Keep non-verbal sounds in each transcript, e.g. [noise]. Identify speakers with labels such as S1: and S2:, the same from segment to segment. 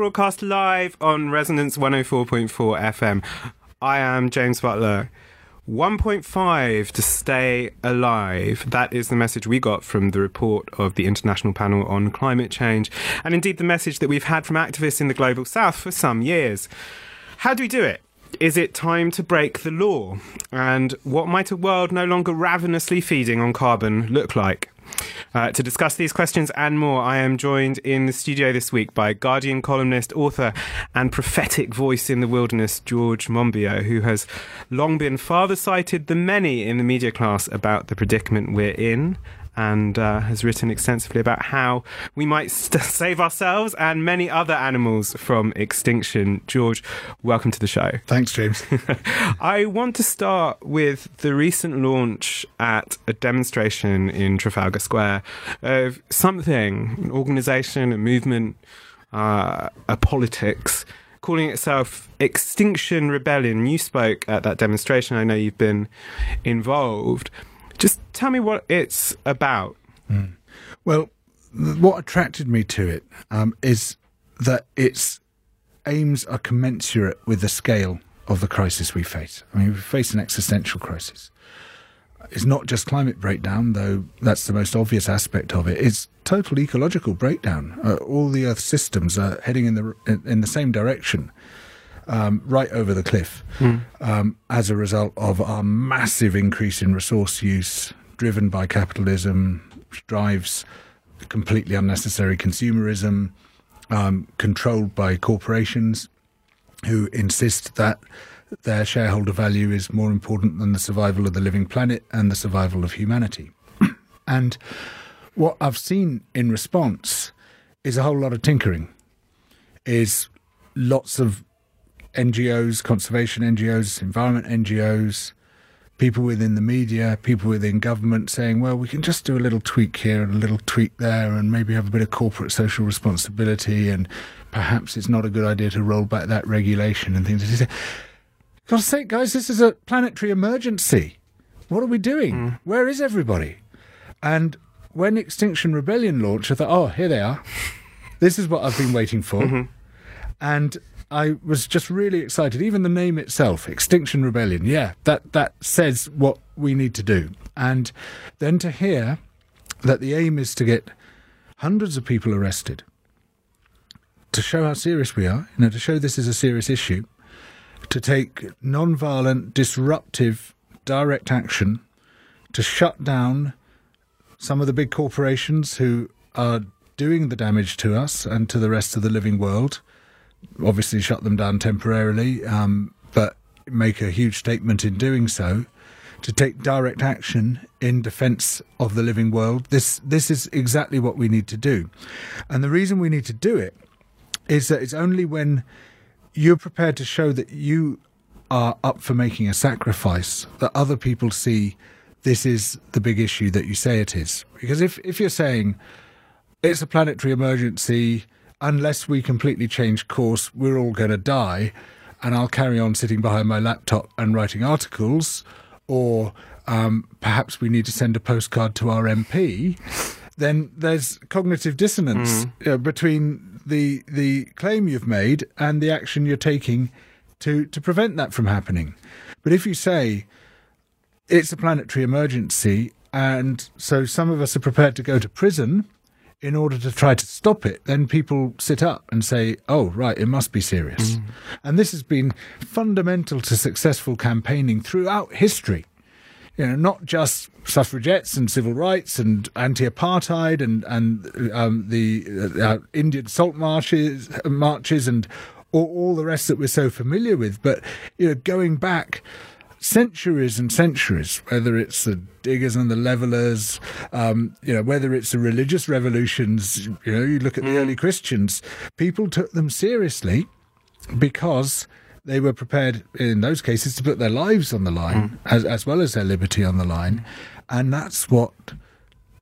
S1: broadcast live on Resonance 104.4 FM. I am James Butler. 1.5 to stay alive. That is the message we got from the report of the International Panel on Climate Change, and indeed the message that we've had from activists in the global south for some years. How do we do it? Is it time to break the law? And what might a world no longer ravenously feeding on carbon look like? Uh, to discuss these questions and more, I am joined in the studio this week by Guardian columnist, author, and prophetic voice in the wilderness, George Monbiot, who has long been farther sighted than many in the media class about the predicament we're in and uh, has written extensively about how we might [laughs] st- save ourselves and many other animals from extinction. George, welcome to the show.
S2: Thanks, James. [laughs]
S1: I want to start with the recent launch at a demonstration in Trafalgar Square of something, an organisation, a movement, uh, a politics calling itself Extinction Rebellion. You spoke at that demonstration. I know you've been involved. Just tell me what it's about.
S2: Mm. Well, th- what attracted me to it um, is that its aims are commensurate with the scale of the crisis we face. I mean, we face an existential crisis. It's not just climate breakdown, though that's the most obvious aspect of it. It's total ecological breakdown. Uh, all the Earth systems are heading in the in, in the same direction. Um, right over the cliff mm. um, as a result of our massive increase in resource use driven by capitalism, which drives completely unnecessary consumerism, um, controlled by corporations who insist that their shareholder value is more important than the survival of the living planet and the survival of humanity. [clears throat] and what I've seen in response is a whole lot of tinkering, is lots of NGOs, conservation NGOs, environment NGOs, people within the media, people within government saying, well, we can just do a little tweak here and a little tweak there and maybe have a bit of corporate social responsibility and perhaps it's not a good idea to roll back that regulation and things. God's sake, guys, this is a planetary emergency. What are we doing? Mm. Where is everybody? And when Extinction Rebellion launched, I thought, oh, here they are. This is what I've been waiting for. Mm-hmm. And I was just really excited. Even the name itself, Extinction Rebellion, yeah, that that says what we need to do. And then to hear that the aim is to get hundreds of people arrested to show how serious we are, you know, to show this is a serious issue, to take non-violent, disruptive, direct action to shut down some of the big corporations who are doing the damage to us and to the rest of the living world obviously shut them down temporarily, um, but make a huge statement in doing so to take direct action in defence of the living world. This this is exactly what we need to do, and the reason we need to do it is that it's only when you're prepared to show that you are up for making a sacrifice that other people see this is the big issue that you say it is. Because if if you're saying it's a planetary emergency unless we completely change course, we're all going to die, and I'll carry on sitting behind my laptop and writing articles, or um, perhaps we need to send a postcard to our MP, then there's cognitive dissonance mm. uh, between the the claim you've made and the action you're taking to to prevent that from happening. But if you say it's a planetary emergency, and so some of us are prepared to go to prison in order to try to stop it, then people sit up and say, oh, right, it must be serious. Mm. And this has been fundamental to successful campaigning throughout history. You know, not just suffragettes and civil rights and anti-apartheid and and um, the uh, Indian salt marches, marches and all, all the rest that we're so familiar with, but you know, going back centuries and centuries, whether it's the diggers and the levelers, um, you know, whether it's the religious revolutions, you know, you look at the mm. early Christians, people took them seriously because they were prepared in those cases to put their lives on the line mm. as, as well as their liberty on the line. And that's what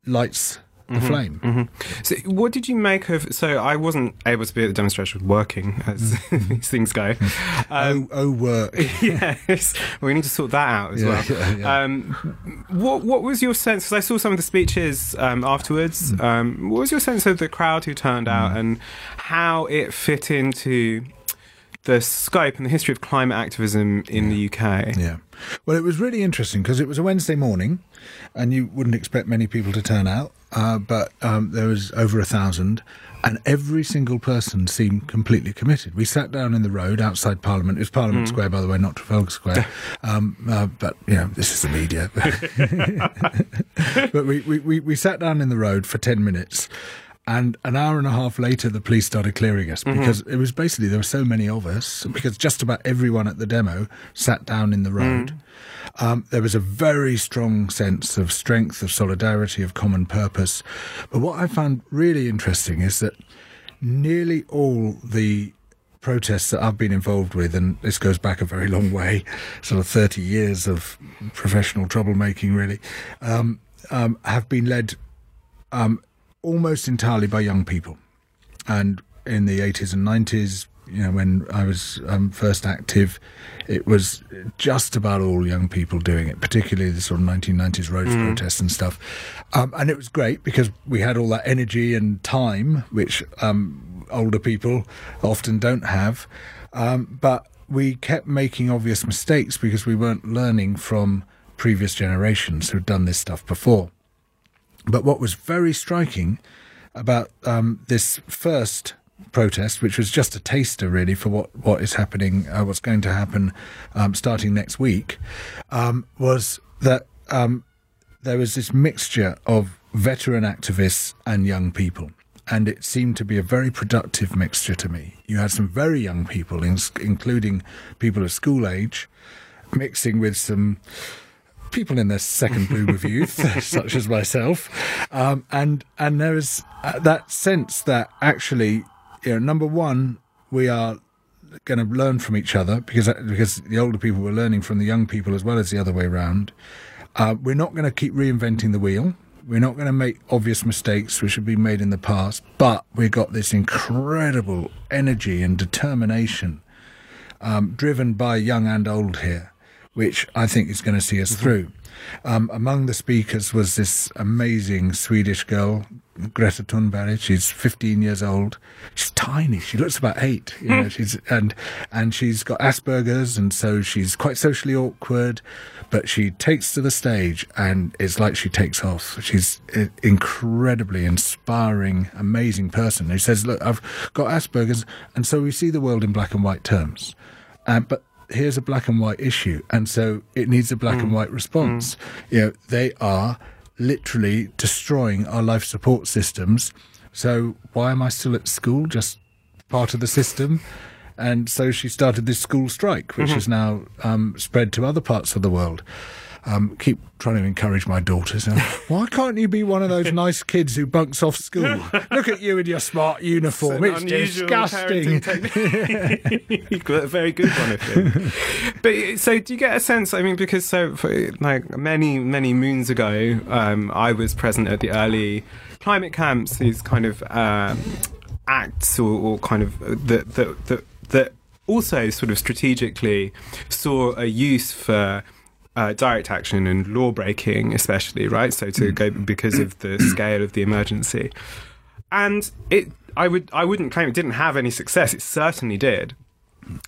S2: lights the flame.
S1: Mm-hmm. So, what did you make of? So, I wasn't able to be at the demonstration working, as
S2: Mm. [laughs]
S1: these things go. Um,
S2: oh, oh, work. [laughs]
S1: yes, we need to sort that out as
S2: Yeah,
S1: well.
S2: yeah, yeah.
S1: Um, what What was your sense? Because I saw some of the speeches um, afterwards.
S2: Mm.
S1: Um, what was your sense of the crowd who turned out and how it fit into the scope and the history of climate activism in the UK?
S2: Yeah. Well, it was really interesting because it was a Wednesday morning, and you wouldn't expect many people to turn out, uh, but um, there was over a thousand, and every single person seemed completely committed. We sat down in the road outside Parliament. It was Parliament Square, by the way, not Trafalgar Square. [laughs] Um, uh, but you know, this is the media. [laughs] [laughs] but we, we, we, we sat down in the road for ten minutes. And an hour and a half later, the police started clearing us because it was basically there were so many of us because just about everyone at the demo sat down in the road. Um, there was a very strong sense of strength, of solidarity, of common purpose. But what I found really interesting is that nearly all the protests that I've been involved with, and this goes back a very long way, sort of 30 years of professional troublemaking, really, um, um, have been led um, almost entirely by young people. And in the 80s and 90s, you know, when I was um, first active, it was just about all young people doing it, particularly the sort of 1990s roads protests and stuff. Um, and it was great because we had all that energy and time, which um, older people often don't have. Um, but we kept making obvious mistakes because we weren't learning from previous generations who'd done this stuff before. But what was very striking about um, this first protest, which was just a taster really for what, what is happening, uh, what's going to happen um, starting next week, um, was that um, there was this mixture of veteran activists and young people. And it seemed to be a very productive mixture to me. You had some very young people, in, including people of school age, mixing with some people in their second [laughs] bloom of youth, [laughs] such as myself, um, and and there is uh, that sense that actually, you know, number one, we are going to learn from each other because because the older people were learning from the young people as well as the other way around. Uh, we're not going to keep reinventing the wheel. We're not going to make obvious mistakes which have been made in the past, but we've got this incredible energy and determination um, driven by young and old here, which I think is going to see us through. Um, among the speakers was this amazing Swedish girl, Greta Thunberg. She's 15 years old. She's tiny. She looks about eight. You know, she's and and she's got Asperger's, and so she's quite socially awkward. But she takes to the stage, and it's like she takes off. She's an incredibly inspiring, amazing person who says, "Look, I've got Asperger's, and so we see the world in black and white terms." Uh, but here's a black and white issue, and so it needs a black and mm. white response. Mm. You know, they are literally destroying our life support systems. So why am I still at school? Just part of the system. And so she started this school strike, which mm-hmm. has now um, spread to other parts of the world. Um, keep trying to encourage my daughters. uh, [laughs] Why can't you be one of those nice kids who bunks off school? [laughs] Look at you in your smart uniform. It's
S1: unusual
S2: disgusting.
S1: parenting technique. [laughs] a very good one, I think. but so, do you get a sense? I mean, because so for, like many many moons ago, um, I was present at the early climate camps. These kind of um, acts, or, or kind of that that that that also sort of strategically saw a use for uh, direct action and law breaking, especially, right? So to go because of the scale of the emergency, and it, I would, I wouldn't claim it didn't have any success. It certainly did,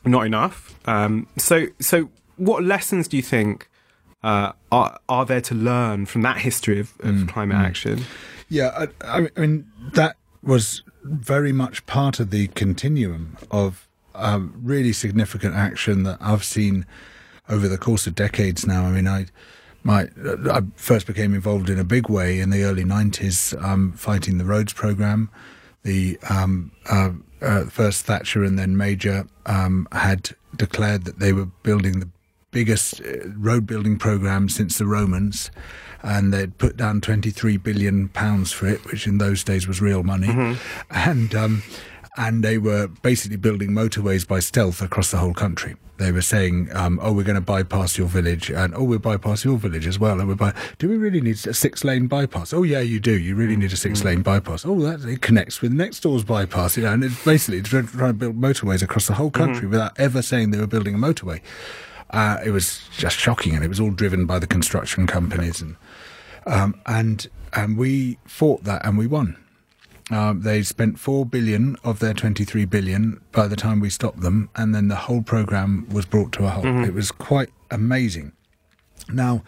S1: not enough. Um, so, so what lessons do you think uh, are are there to learn from that history of, of climate action?
S2: Yeah, I, I mean that was very much part of the continuum of um, really significant action that I've seen over the course of decades now. I mean, I my I first became involved in a big way in the early '90s, um, fighting the roads program. The um, uh, uh, first Thatcher and then Major um, had declared that they were building the biggest uh, road building program since the Romans, and they'd put down 23 billion pounds for it, which in those days was real money, and um, and they were basically building motorways by stealth across the whole country. They were saying, um, "Oh, we're going to bypass your village," and "Oh, we'll bypass your village as well." And we're by- do we really need a six-lane bypass? Oh, yeah, you do. You really need a six-lane bypass. Oh, that it connects with next door's bypass. You know, and it's basically trying to build motorways across the whole country without ever saying they were building a motorway. Uh, it was just shocking, and it was all driven by the construction companies, and um, and and we fought that, and we won. Um, they spent four billion of their twenty-three billion by the time we stopped them, and then the whole program was brought to a halt. It was quite amazing. Now,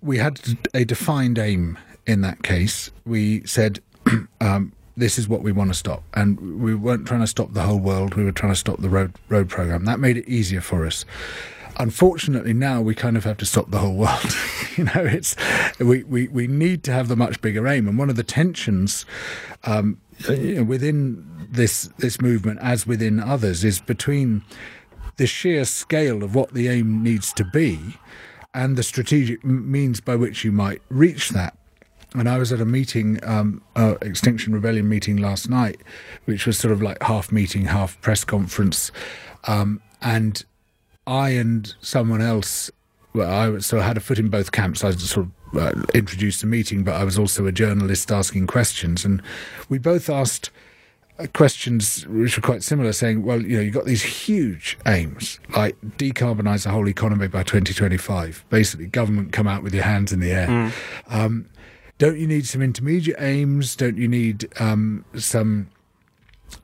S2: we had a defined aim in that case. We said, [clears throat] um, "This is what we want to stop," and we weren't trying to stop the whole world. We were trying to stop the road road program. That made it easier for us. Unfortunately, now we kind of have to stop the whole world. [laughs] you know, it's we, we, we need to have the much bigger aim, and one of the tensions um, you know, within this this movement, as within others, is between the sheer scale of what the aim needs to be and the strategic means by which you might reach that. And I was at a meeting, um, uh, Extinction Rebellion meeting last night, which was sort of like half meeting, half press conference. Um, and I and someone else, well, I so I had a foot in both camps. I sort of uh, introduced the meeting, but I was also a journalist asking questions. And we both asked uh, questions which were quite similar, saying, well, you know, you've got these huge aims, like decarbonise the whole economy by 2025. Basically, government come out with your hands in the air. Um, don't you need some intermediate aims? Don't you need um, some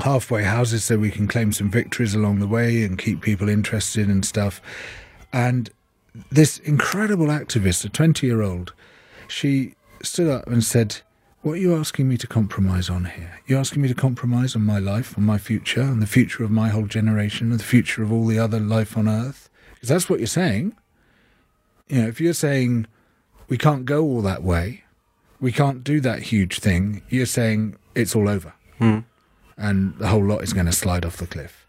S2: halfway houses so we can claim some victories along the way and keep people interested and stuff? And this incredible activist, a 20 year old, she stood up and said, What are you asking me to compromise on here? You're asking me to compromise on my life, on my future, on the future of my whole generation, and the future of all the other life on Earth? Because that's what you're saying. You know, if you're saying we can't go all that way, we can't do that huge thing, you're saying it's all over. Hmm. And the whole lot is going to slide off the cliff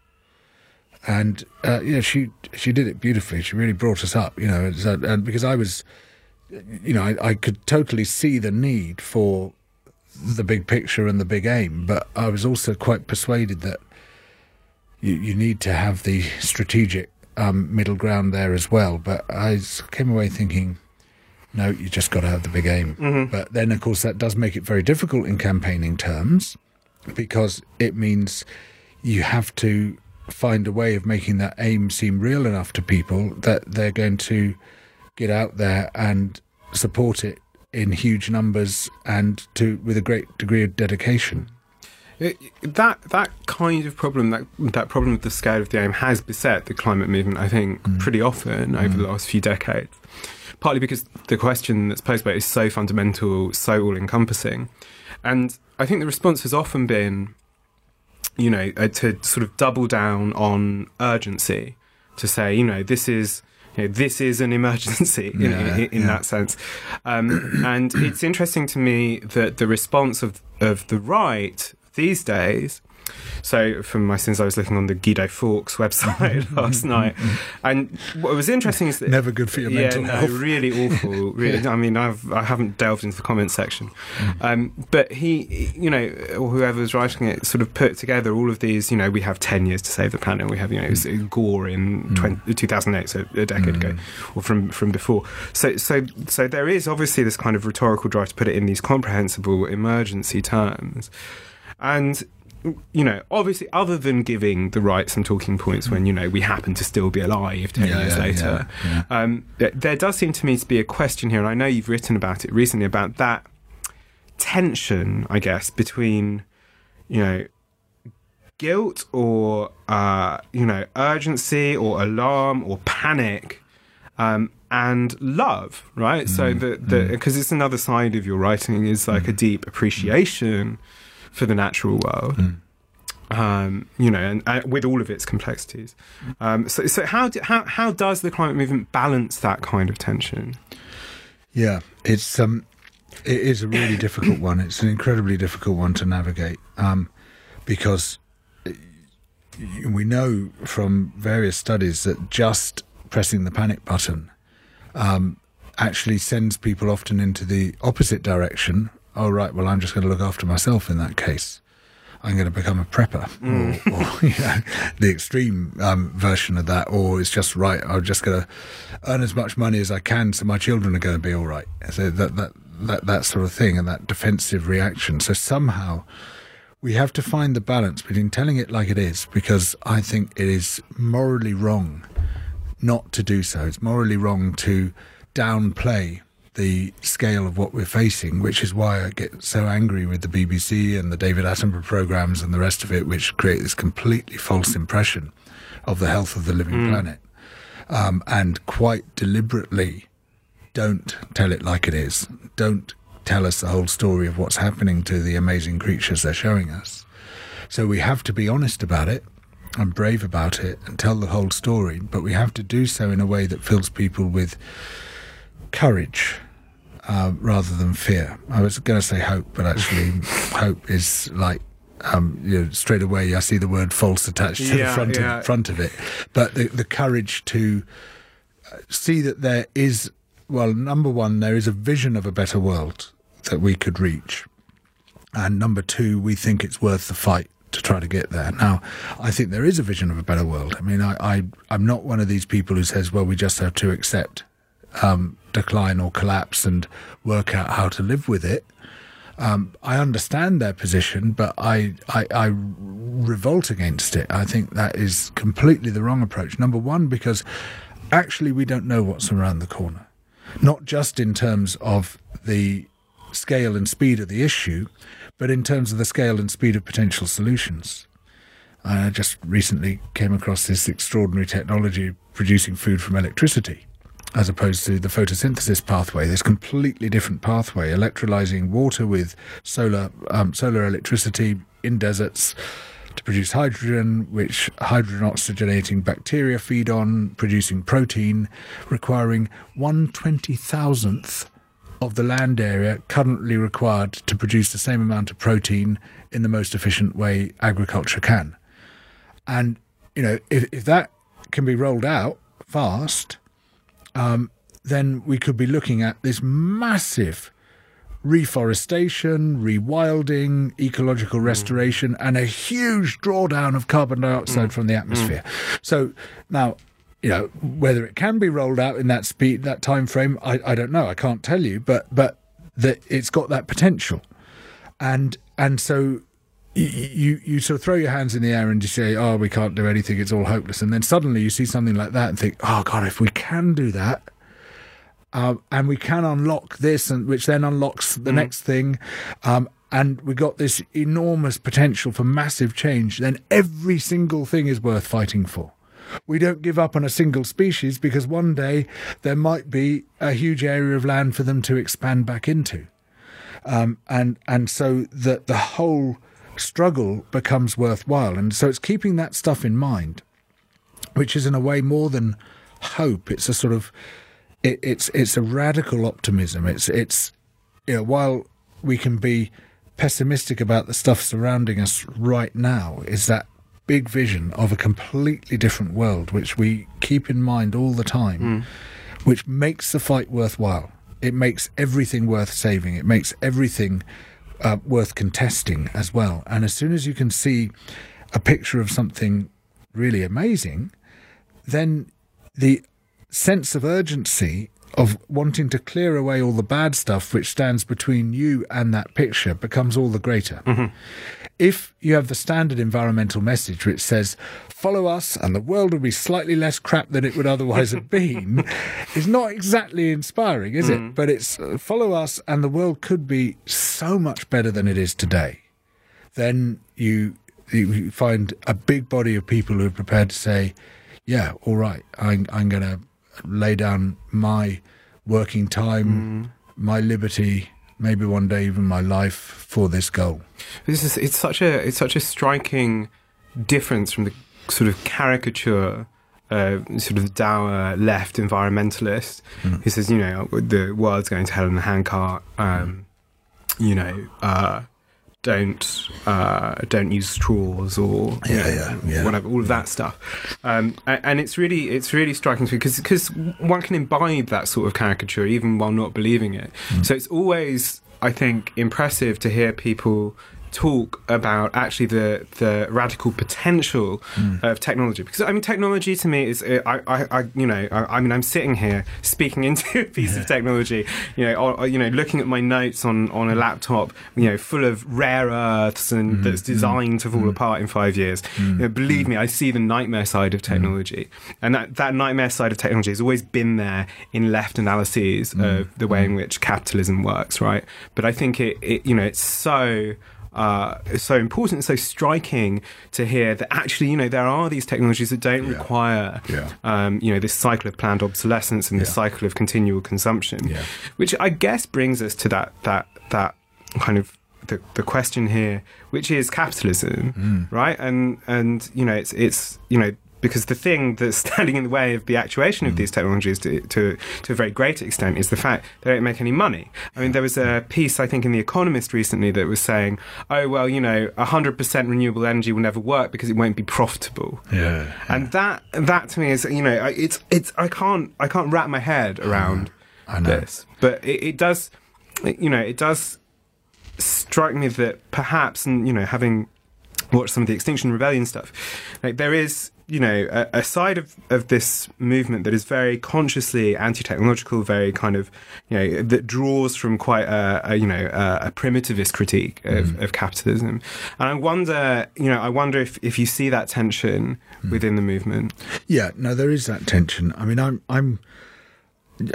S2: and uh, you know she she did it beautifully. She really brought us up, you know, and, so- and because I was, you know, I, I could totally see the need for the big picture and the big aim, but I was also quite persuaded that you you need to have the strategic um, middle ground there as well. But I came away thinking. No, you just got to have the big aim. But then, of course, that does make it very difficult in campaigning terms because it means you have to find a way of making that aim seem real enough to people that they're going to get out there and support it in huge numbers and to with a great degree of dedication.
S1: It, that that kind of problem, that that problem of the scale of the aim, has beset the climate movement. I think mm. pretty often over mm. the last few decades. Partly because the question that's posed by it is so fundamental, so all-encompassing, and I think the response has often been, you know, uh, to sort of double down on urgency, to say, you know, this is. You know, this is an [laughs] emergency in,
S2: Yeah,
S1: in, in
S2: yeah.
S1: that sense, um, [clears throat] and it's interesting to me that the response of of the right these days. So, from my sins, I was looking on the Guido Fawkes website [laughs] last night, and what was interesting is that
S2: Never good for your
S1: yeah,
S2: mental
S1: no,
S2: health.
S1: really awful. [laughs] Really, I mean, I've I haven't delved into the comments section,
S2: Mm.
S1: um, but he, you know, or whoever was writing it, sort of put together all of these. You know, we have ten years to save the planet. We have, you know, it was Gore in 20, 2008, so a decade ago, or from from before. So, so, so there is obviously this kind of rhetorical drive to put it in these comprehensible emergency terms, and you know, obviously, other than giving the right some talking points when you know we happen to still be alive ten
S2: Yeah,
S1: years
S2: yeah,
S1: later,
S2: yeah,
S1: Um, th- there does seem to me to be a question here, and I know you've written about it recently about that tension, I guess, between you know guilt or uh, you know urgency or alarm or panic. Um, and love, right? so the the because it's another side of your writing is like a deep appreciation for the natural world, um, you know, and, and with all of its complexities. Um, so, so how, do, how how does the climate movement balance that kind of tension?
S2: Yeah, it's um, it is a really [coughs] difficult one. It's an incredibly difficult one to navigate um, because uh, we know from various studies that just pressing the panic button um, actually sends people often into the opposite direction. Oh right, well I'm just going to look after myself in that case. I'm going to become a prepper, mm. or, or [laughs] you know, the extreme um, version of that, or it's just right. I'm just going to earn as much money as I can, so my children are going to be all right. So that that that that sort of thing, and that defensive reaction. So somehow we have to find the balance between telling it like it is, because I think it is morally wrong not to do so. It's morally wrong to downplay the scale of what we're facing, which is why I get so angry with the BBC and the David Attenborough programs and the rest of it, which create this completely false impression of the health of the living mm. planet, um, and quite deliberately don't tell it like it is. Don't tell us the whole story of what's happening to the amazing creatures they're showing us. So we have to be honest about it and brave about it and tell the whole story, but we have to do so in a way that fills people with courage uh, rather than fear. I was going to say hope, but actually, [laughs] hope is like um, you know, straight away I see the word false attached to yeah, the front, yeah. of, front of it. But the, the courage to uh, see that there is, well, number one, there is a vision of a better world that we could reach. And number two, we think it's worth the fight to try to get there. Now, I think there is a vision of a better world. I mean, I, I am not one of these people who says, well, we just have to accept um, decline or collapse and work out how to live with it. Um, I understand their position, but I, I, I revolt against it. I think that is completely the wrong approach. Number one, because actually we don't know what's around the corner, not just in terms of the scale and speed of the issue, but in terms of the scale and speed of potential solutions. I just recently came across this extraordinary technology producing food from electricity as opposed to the photosynthesis pathway, this completely different pathway, electrolyzing water with solar um, solar electricity in deserts to produce hydrogen, which hydrogen oxygenating bacteria feed on, producing protein, requiring one twenty thousandth of the land area currently required to produce the same amount of protein in the most efficient way agriculture can. And you know, if, if that can be rolled out fast, um, then we could be looking at this massive reforestation, rewilding, ecological mm. restoration, mm. and a huge drawdown of carbon dioxide mm. from the atmosphere. Mm. So now, you know, whether it can be rolled out in that speed, that time frame, I, I don't know. I can't tell you, but but that it's got that potential, and and so. You, you sort of throw your hands in the air and you say, "Oh, we can't do anything; it's all hopeless." And then suddenly you see something like that and think, "Oh God, if we can do that, um, and we can unlock this, and which then unlocks the mm. next thing. Um, and we got this enormous potential for massive change. Then every single thing is worth fighting for. We don't give up on a single species because one day there might be a huge area of land for them to expand back into, um, and and so that the whole struggle becomes worthwhile. And so it's keeping that stuff in mind, which is in a way more than hope. It's a sort of it, it's it's a radical optimism. It's it's you know, while we can be pessimistic about the stuff surrounding us right now, is that big vision of a completely different world, which we keep in mind all the time, mm. which makes the fight worthwhile. It makes everything worth saving. It makes everything uh, worth contesting as well. And as soon as you can see a picture of something really amazing, then the sense of urgency of wanting to clear away all the bad stuff which stands between you and that picture becomes all the greater. Mm-hmm. If you have the standard environmental message which says, follow us and the world will be slightly less crap than it would otherwise have been, [laughs] is not exactly inspiring, is mm. it? But it's uh, follow us and the world could be so much better than it is today. Then you, you find a big body of people who are prepared to say, yeah, all right, I'm, I'm going to lay down my working time, mm. my liberty, maybe one day even my life for this goal.
S1: This is it's such a it's such a striking difference from the sort of caricature uh, sort of dour left environmentalist mm. who says, you know, the world's going to hell in a handcart. Um, you know, uh, don't uh, don't use straws or
S2: yeah, yeah, yeah.
S1: whatever all of that stuff um, and it's really it's really striking to me because because one can imbibe that sort of caricature even while not believing it mm. so it's always I think impressive to hear people talk about actually the the radical potential
S2: Hmm.
S1: of technology. Because I mean technology to me is uh, I I, I you know I, I mean I'm sitting here speaking [laughs] into a piece of technology you know or, or, you know looking at my notes on on a laptop you know full of rare earths and
S2: Hmm.
S1: that's hmm. designed to fall hmm. apart in five years. Hmm. You know, believe me I see the nightmare side of technology. And that that nightmare side of technology has always been there in left analyses of the way in which capitalism works right? But I think it, it you know it's so uh, it's so important so striking to hear that actually, you know, there are these technologies that don't
S2: Yeah.
S1: require,
S2: Yeah.
S1: um, you know, this cycle of planned obsolescence and this
S2: Yeah.
S1: cycle of continual consumption,
S2: Yeah.
S1: which I guess brings us to that that that kind of the, the question here, which is capitalism,
S2: Mm.
S1: right? And and you know, it's it's you know. Because the thing that's [laughs] standing in the way of the actuation
S2: Mm.
S1: of these technologies to, to, to a very great extent is the fact they don't make any money. I mean, there was a piece, I think, in The Economist recently that was saying, oh, well, you know, 100% renewable energy will never work because it won't be profitable.
S2: Yeah.
S1: And that, that to me is, you know, it's, it's, I can't, I can't wrap my head around
S2: I know.
S1: this. But it, it does, you know, it does strike me that perhaps, and you know, having watched some of the Extinction Rebellion stuff, like there is, you know, a, a side of, of this movement that is very consciously anti-technological, very kind of, you know, that draws from quite a, a you know, a, a primitivist critique of, mm-hmm. of capitalism. And I wonder, you know, I wonder if, if you see that tension mm. within the movement.
S2: Yeah, no, there is that tension. I mean, I'm I'm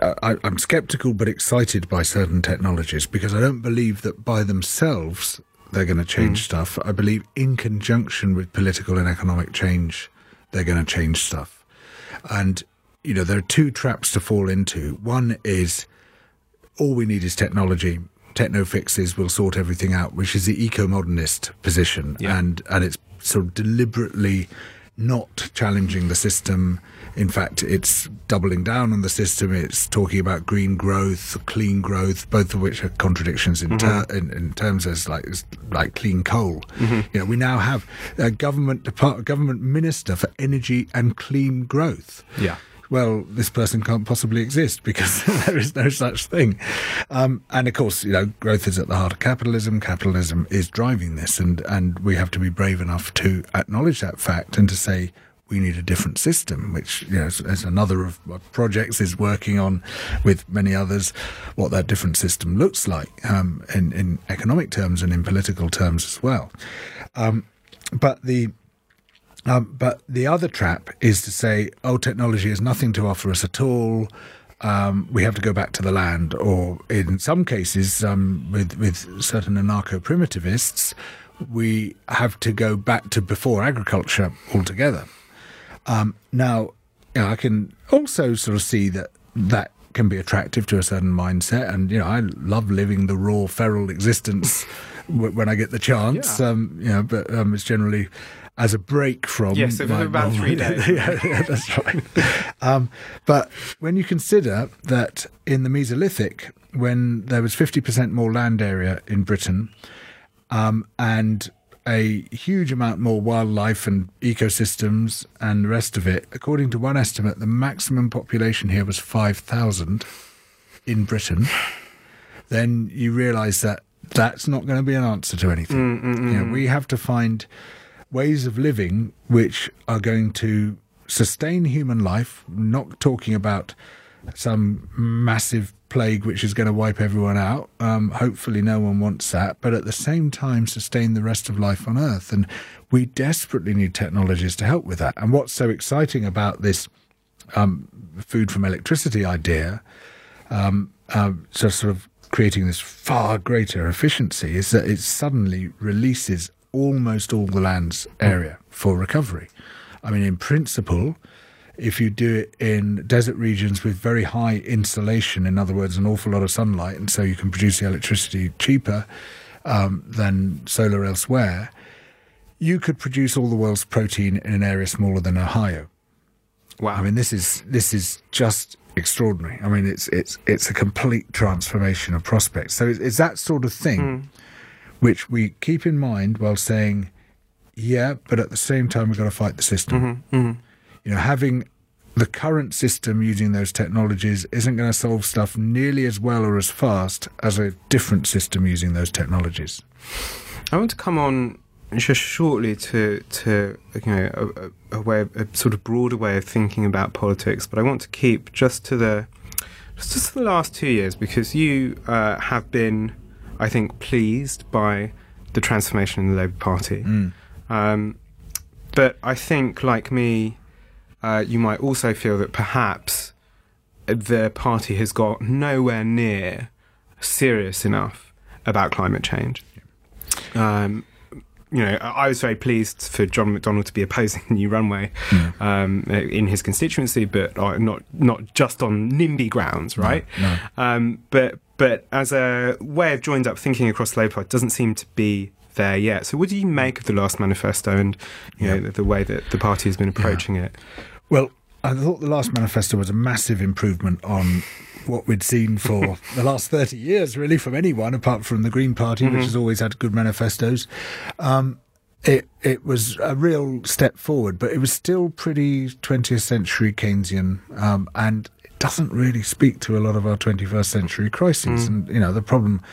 S2: I, I'm skeptical but excited by certain technologies because I don't believe that by themselves they're going to change mm. stuff. I believe in conjunction with political and economic change, they're going to change stuff. And you know, there are two traps to fall into. One is all we need is technology. Techno fixes will sort everything out, which is the eco-modernist position,
S1: Yeah.
S2: and and it's sort of deliberately not challenging the system. In fact, it's doubling down on the system. It's talking about green growth, clean growth, both of which are contradictions in, mm-hmm. ter- in, in terms as like as like clean coal. Mm-hmm. You know, we now have a government depart- government minister for energy and clean growth
S1: Yeah.
S2: Well, this person can't possibly exist because [laughs] there is no such thing. Um, and of course, you know, growth is at the heart of capitalism. Capitalism is driving this, and, and we have to be brave enough to acknowledge that fact and to say we need a different system, which, you know, as, another of my projects is working on with many others, what that different system looks like um, in, in economic terms and in political terms as well. Um, but the um, but the other trap is to say, oh, technology has nothing to offer us at all. Um, we have to go back to the land, or in some cases, um, with with certain anarcho primitivists, we have to go back to before agriculture altogether. Um, now, you know, I can also sort of see that that can be attractive to a certain mindset, and you know, I love living the raw, feral existence [laughs] when I get the chance.
S1: Yeah.
S2: Um, you know, but um, it's generally as a break from
S1: Yes, so for about
S2: normal-
S1: three [laughs] days.
S2: yeah, yeah, that's right. um, but when you consider that in the Mesolithic, when there was fifty percent more land area in Britain, um, and a huge amount more wildlife and ecosystems and the rest of it. According to one estimate, the maximum population here was 5,000 in Britain. Then you realise that that's not going to be an answer to anything. You know, we have to find ways of living which are going to sustain human life, not talking about some massive plague which is going to wipe everyone out. Um, hopefully, no one wants that, but at the same time, sustain the rest of life on Earth. And we desperately need technologies to help with that. And what's so exciting about this um, food from electricity idea, um, um, so sort of creating this far greater efficiency, is that it suddenly releases almost all the land's area for recovery. I mean, in principle, if you do it in desert regions with very high insolation, in other words, an awful lot of sunlight, and so you can produce the electricity cheaper um, than solar elsewhere, you could produce all the world's protein in an area smaller than Ohio.
S1: Wow.
S2: I mean, this is this is just extraordinary. I mean, it's it's it's a complete transformation of prospects. So it's, it's that sort of thing which we keep in mind while saying, yeah, but at the same time we've got to fight the system. You know, having the current system using those technologies isn't going to solve stuff nearly as well or as fast as a different system using those technologies.
S1: I want to come on just shortly to to you know a, a way a sort of broader way of thinking about politics, but I want to keep just to the just, to the last two years because you uh, have been, I think, pleased by the transformation in the Labour Party.
S2: Mm.
S1: Um, but I think, like me, uh, you might also feel that perhaps the party has got nowhere near serious enough about climate change. Um, you know, I was very pleased for John McDonnell to be opposing [laughs] the new runway
S2: Mm.
S1: um, in his constituency, but uh, not not just on NIMBY grounds, right?
S2: no.
S1: Um, but but as a way of joined up thinking across the Labour Party, it doesn't seem to be there yet. So, what do you make of the last manifesto and you know the, the way that the party has been approaching it?
S2: Well, I thought the last manifesto was a massive improvement on what we'd seen for [laughs] the last 30 years, really, from anyone apart from the Green Party, which has always had good manifestos. Um, it it was a real step forward, but it was still pretty 20th century Keynesian, um, and doesn't really speak to a lot of our 21st century crises. And you know, the problem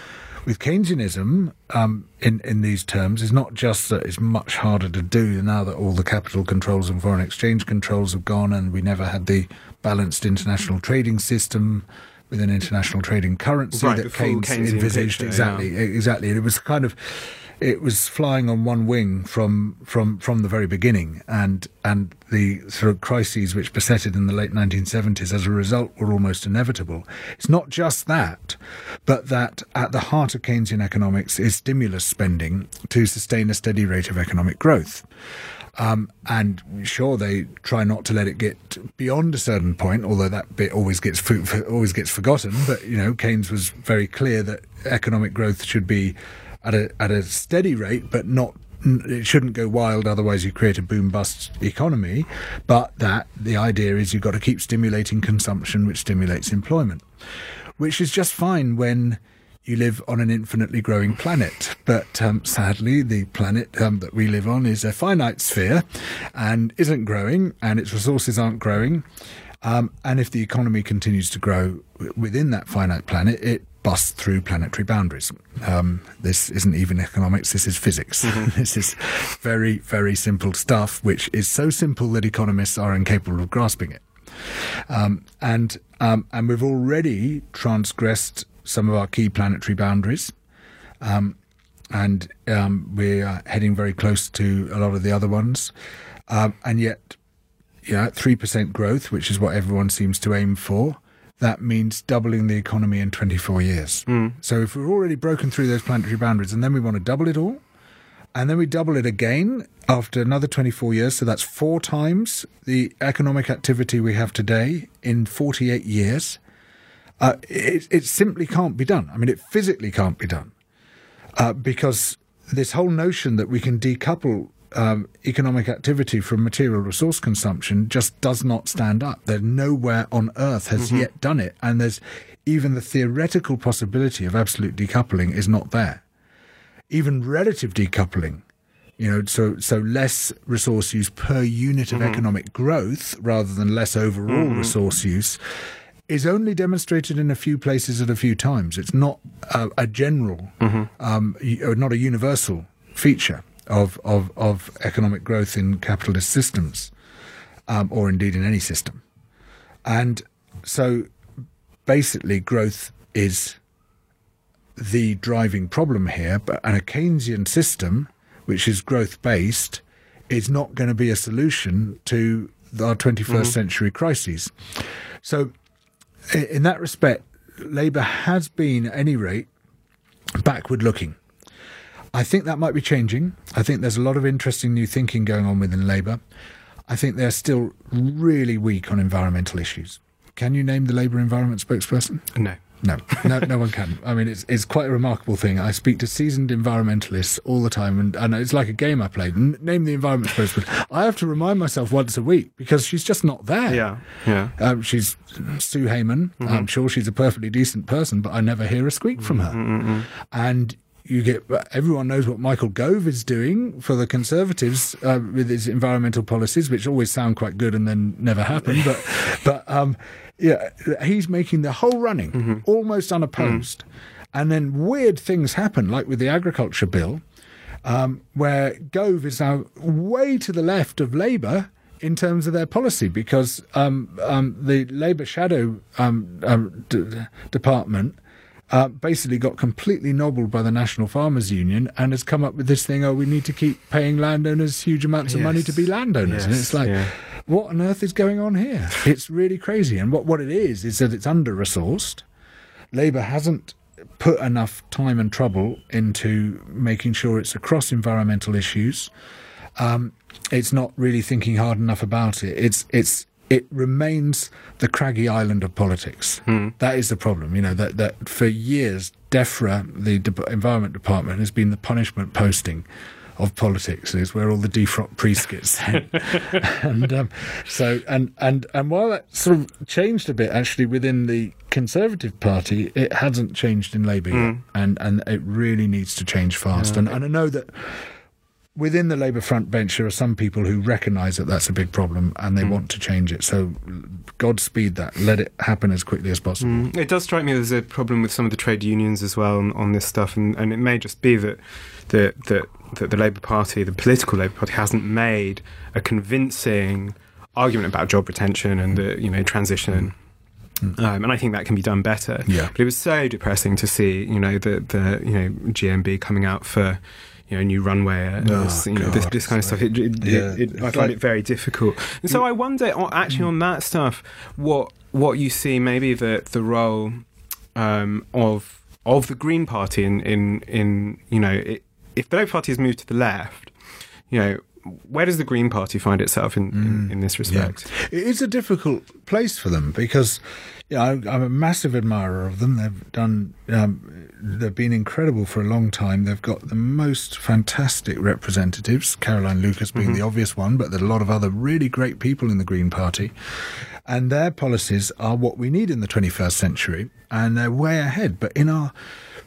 S2: with Keynesianism um, in in these terms is not just that it's much harder to do now that all the capital controls and foreign exchange controls have gone, and we never had the balanced international trading system with an international trading currency
S1: Right,
S2: that Keynes envisaged.
S1: picture,
S2: exactly, e- exactly. And it was kind of it was flying on one wing from from from the very beginning, and and the sort of crises which beset it in the late 1970s as a result were almost inevitable. It's not just that, but that at the heart of Keynesian economics is stimulus spending to sustain a steady rate of economic growth. Um, and sure, they try not to let it get beyond a certain point, although that bit always gets always gets forgotten. But you know, Keynes was very clear that economic growth should be at a at a steady rate, but not it shouldn't go wild. Otherwise, you create a boom bust economy. But that the idea is you've got to keep stimulating consumption, which stimulates employment, which is just fine when you live on an infinitely growing planet. But um, sadly, the planet um, that we live on is a finite sphere and isn't growing, and its resources aren't growing. Um, and if the economy continues to grow within that finite planet, it busts through planetary boundaries. Um, this isn't even economics, this is physics. [laughs] this is very, very simple stuff, which is so simple that economists are incapable of grasping it. Um, and um, and we've already transgressed some of our key planetary boundaries, um, and um, we are heading very close to a lot of the other ones, um, and yet, three percent growth, which is what everyone seems to aim for. That means doubling the economy in 24 years. So if we've already broken through those planetary boundaries, and then we want to double it all, and then we double it again after another 24 years. So that's four times the economic activity we have today in 48 years. Uh, it, it simply can't be done. I mean, it physically can't be done uh, because this whole notion that we can decouple um, economic activity from material resource consumption just does not stand up. There's nowhere on earth has yet done it, and there's even the theoretical possibility of absolute decoupling is not there. Even relative decoupling, you know, so so less resource use per unit of economic growth rather than less overall resource use, is only demonstrated in a few places at a few times. It's not a, a general, um, y- or not a universal feature of of of economic growth in capitalist systems, um, or indeed in any system, and so basically growth is the driving problem here, but an a Keynesian system, which is growth based, is not going to be a solution to our 21st century crises. So, in that respect, Labour has been, at any rate, backward looking. I think that might be changing. I think there's a lot of interesting new thinking going on within Labour. I think they're still really weak on environmental issues. Can you name the Labour environment spokesperson?
S1: No.
S2: No, no, no one can. I mean, it's it's quite a remarkable thing. I speak to seasoned environmentalists all the time, and, and it's like a game I play. N- name the environment spokesperson. I have to remind myself once a week because she's just not there.
S1: Yeah. Yeah.
S2: Um, she's Sue Hayman. I'm sure she's a perfectly decent person, but I never hear a squeak from her. And you get everyone knows what Michael Gove is doing for the Conservatives uh, with his environmental policies, which always sound quite good and then never happen. But [laughs] but um, yeah, he's making the whole running
S1: Mm-hmm.
S2: almost unopposed,
S1: Mm.
S2: and then weird things happen, like with the agriculture bill, um, where Gove is now way to the left of Labour. In terms of their policy, because um, um, the Labour shadow um, um, d- department uh, basically got completely nobbled by the National Farmers Union and has come up with this thing: oh, we need to keep paying landowners huge amounts of money to be landowners, and it's like,
S1: yeah.
S2: what on earth is going on here? It's really crazy. And what what it is is that it's under resourced. Labour hasn't put enough time and trouble into making sure it's across environmental issues. Um, it's not really thinking hard enough about it. It's it's it remains the craggy island of politics. That is the problem. You know that that for years, DEFRA, the De- Environment Department, has been the punishment posting of politics. It's where all the defrocked priests get sent. [laughs] and um, so and and and while that sort of changed a bit actually within the Conservative Party, it hasn't changed in Labour yet, and and it really needs to change fast. And and I know that within the Labour front bench, there are some people who recognise that that's a big problem and they want to change it. So, Godspeed that. Let it happen as quickly as possible.
S1: Mm. It does strike me there's a problem with some of the trade unions as well on, on this stuff, and, and it may just be that that that that the Labour Party, the political Labour Party, hasn't made a convincing argument about job retention and the you know transition. Um, and I think that can be done better.
S2: Yeah.
S1: But it was so depressing to see, you know, the the you know GMB coming out for, you know, new runway, and
S2: Oh,
S1: this, you know, this,
S2: God,
S1: this kind of stuff. It, it,
S2: Yeah,
S1: it, I find
S2: like-
S1: it very difficult. And so I wonder, actually, on that stuff, what what you see maybe the the role um, of of the Green Party in in in you know if the Labour Party has moved to the left, you know. Where does the Green Party find itself in, in, in this respect?
S2: It is a difficult place for them because you know, I'm a massive admirer of them. They've done, um, they've been incredible for a long time. They've got the most fantastic representatives, Caroline Lucas being the obvious one, but there are a lot of other really great people in the Green Party. And their policies are what we need in the 21st century, and they're way ahead. But in our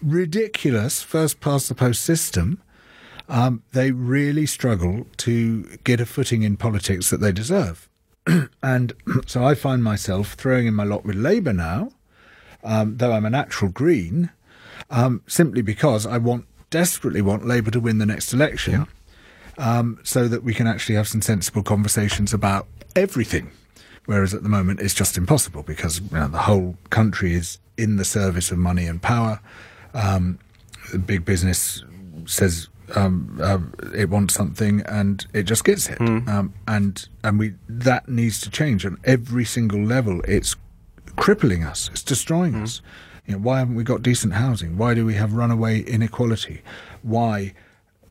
S2: ridiculous first past the post system, um, they really struggle to get a footing in politics that they deserve. [clears throat] and [clears throat] so I find myself throwing in my lot with Labour now, um, though I'm a natural Green, um, simply because I want desperately want Labour to win the next election, um, so that we can actually have some sensible conversations about everything. Whereas at the moment it's just impossible because you know, the whole country is in the service of money and power. Um, the big business says um, uh, it wants something and it just gets it. Um, and and we that needs to change on every single level. It's crippling us. It's destroying us. You know, why haven't we got decent housing? Why do we have runaway inequality? Why,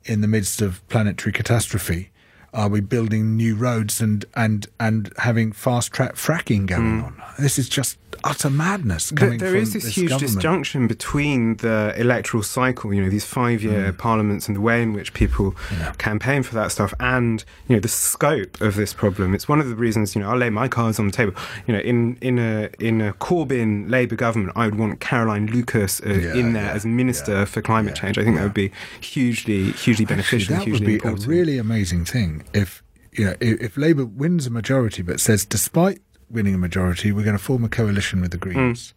S2: in the midst of planetary catastrophe, are we building new roads and and and having fast track fracking going on? This is just utter madness.
S1: There-
S2: Coming
S1: there
S2: from
S1: is this, huge
S2: government.
S1: disjunction between the electoral cycle, you know, these five-year
S2: Mm.
S1: parliaments and the way in which people campaign for that stuff, and you know the scope of this problem. It's one of the reasons, you know, I'll lay my cards on the table. You know, in in a in a Corbyn Labour government, I would want Caroline Lucas uh,
S2: Yeah,
S1: in there
S2: yeah,
S1: as Minister
S2: yeah,
S1: for Climate
S2: yeah,
S1: Change. I think
S2: yeah.
S1: that would be hugely hugely beneficial,
S2: Actually, that
S1: hugely
S2: would be
S1: important.
S2: a really amazing thing if you know if, if Labour wins a majority, but says despite winning a majority, we're going to form a coalition with the Greens.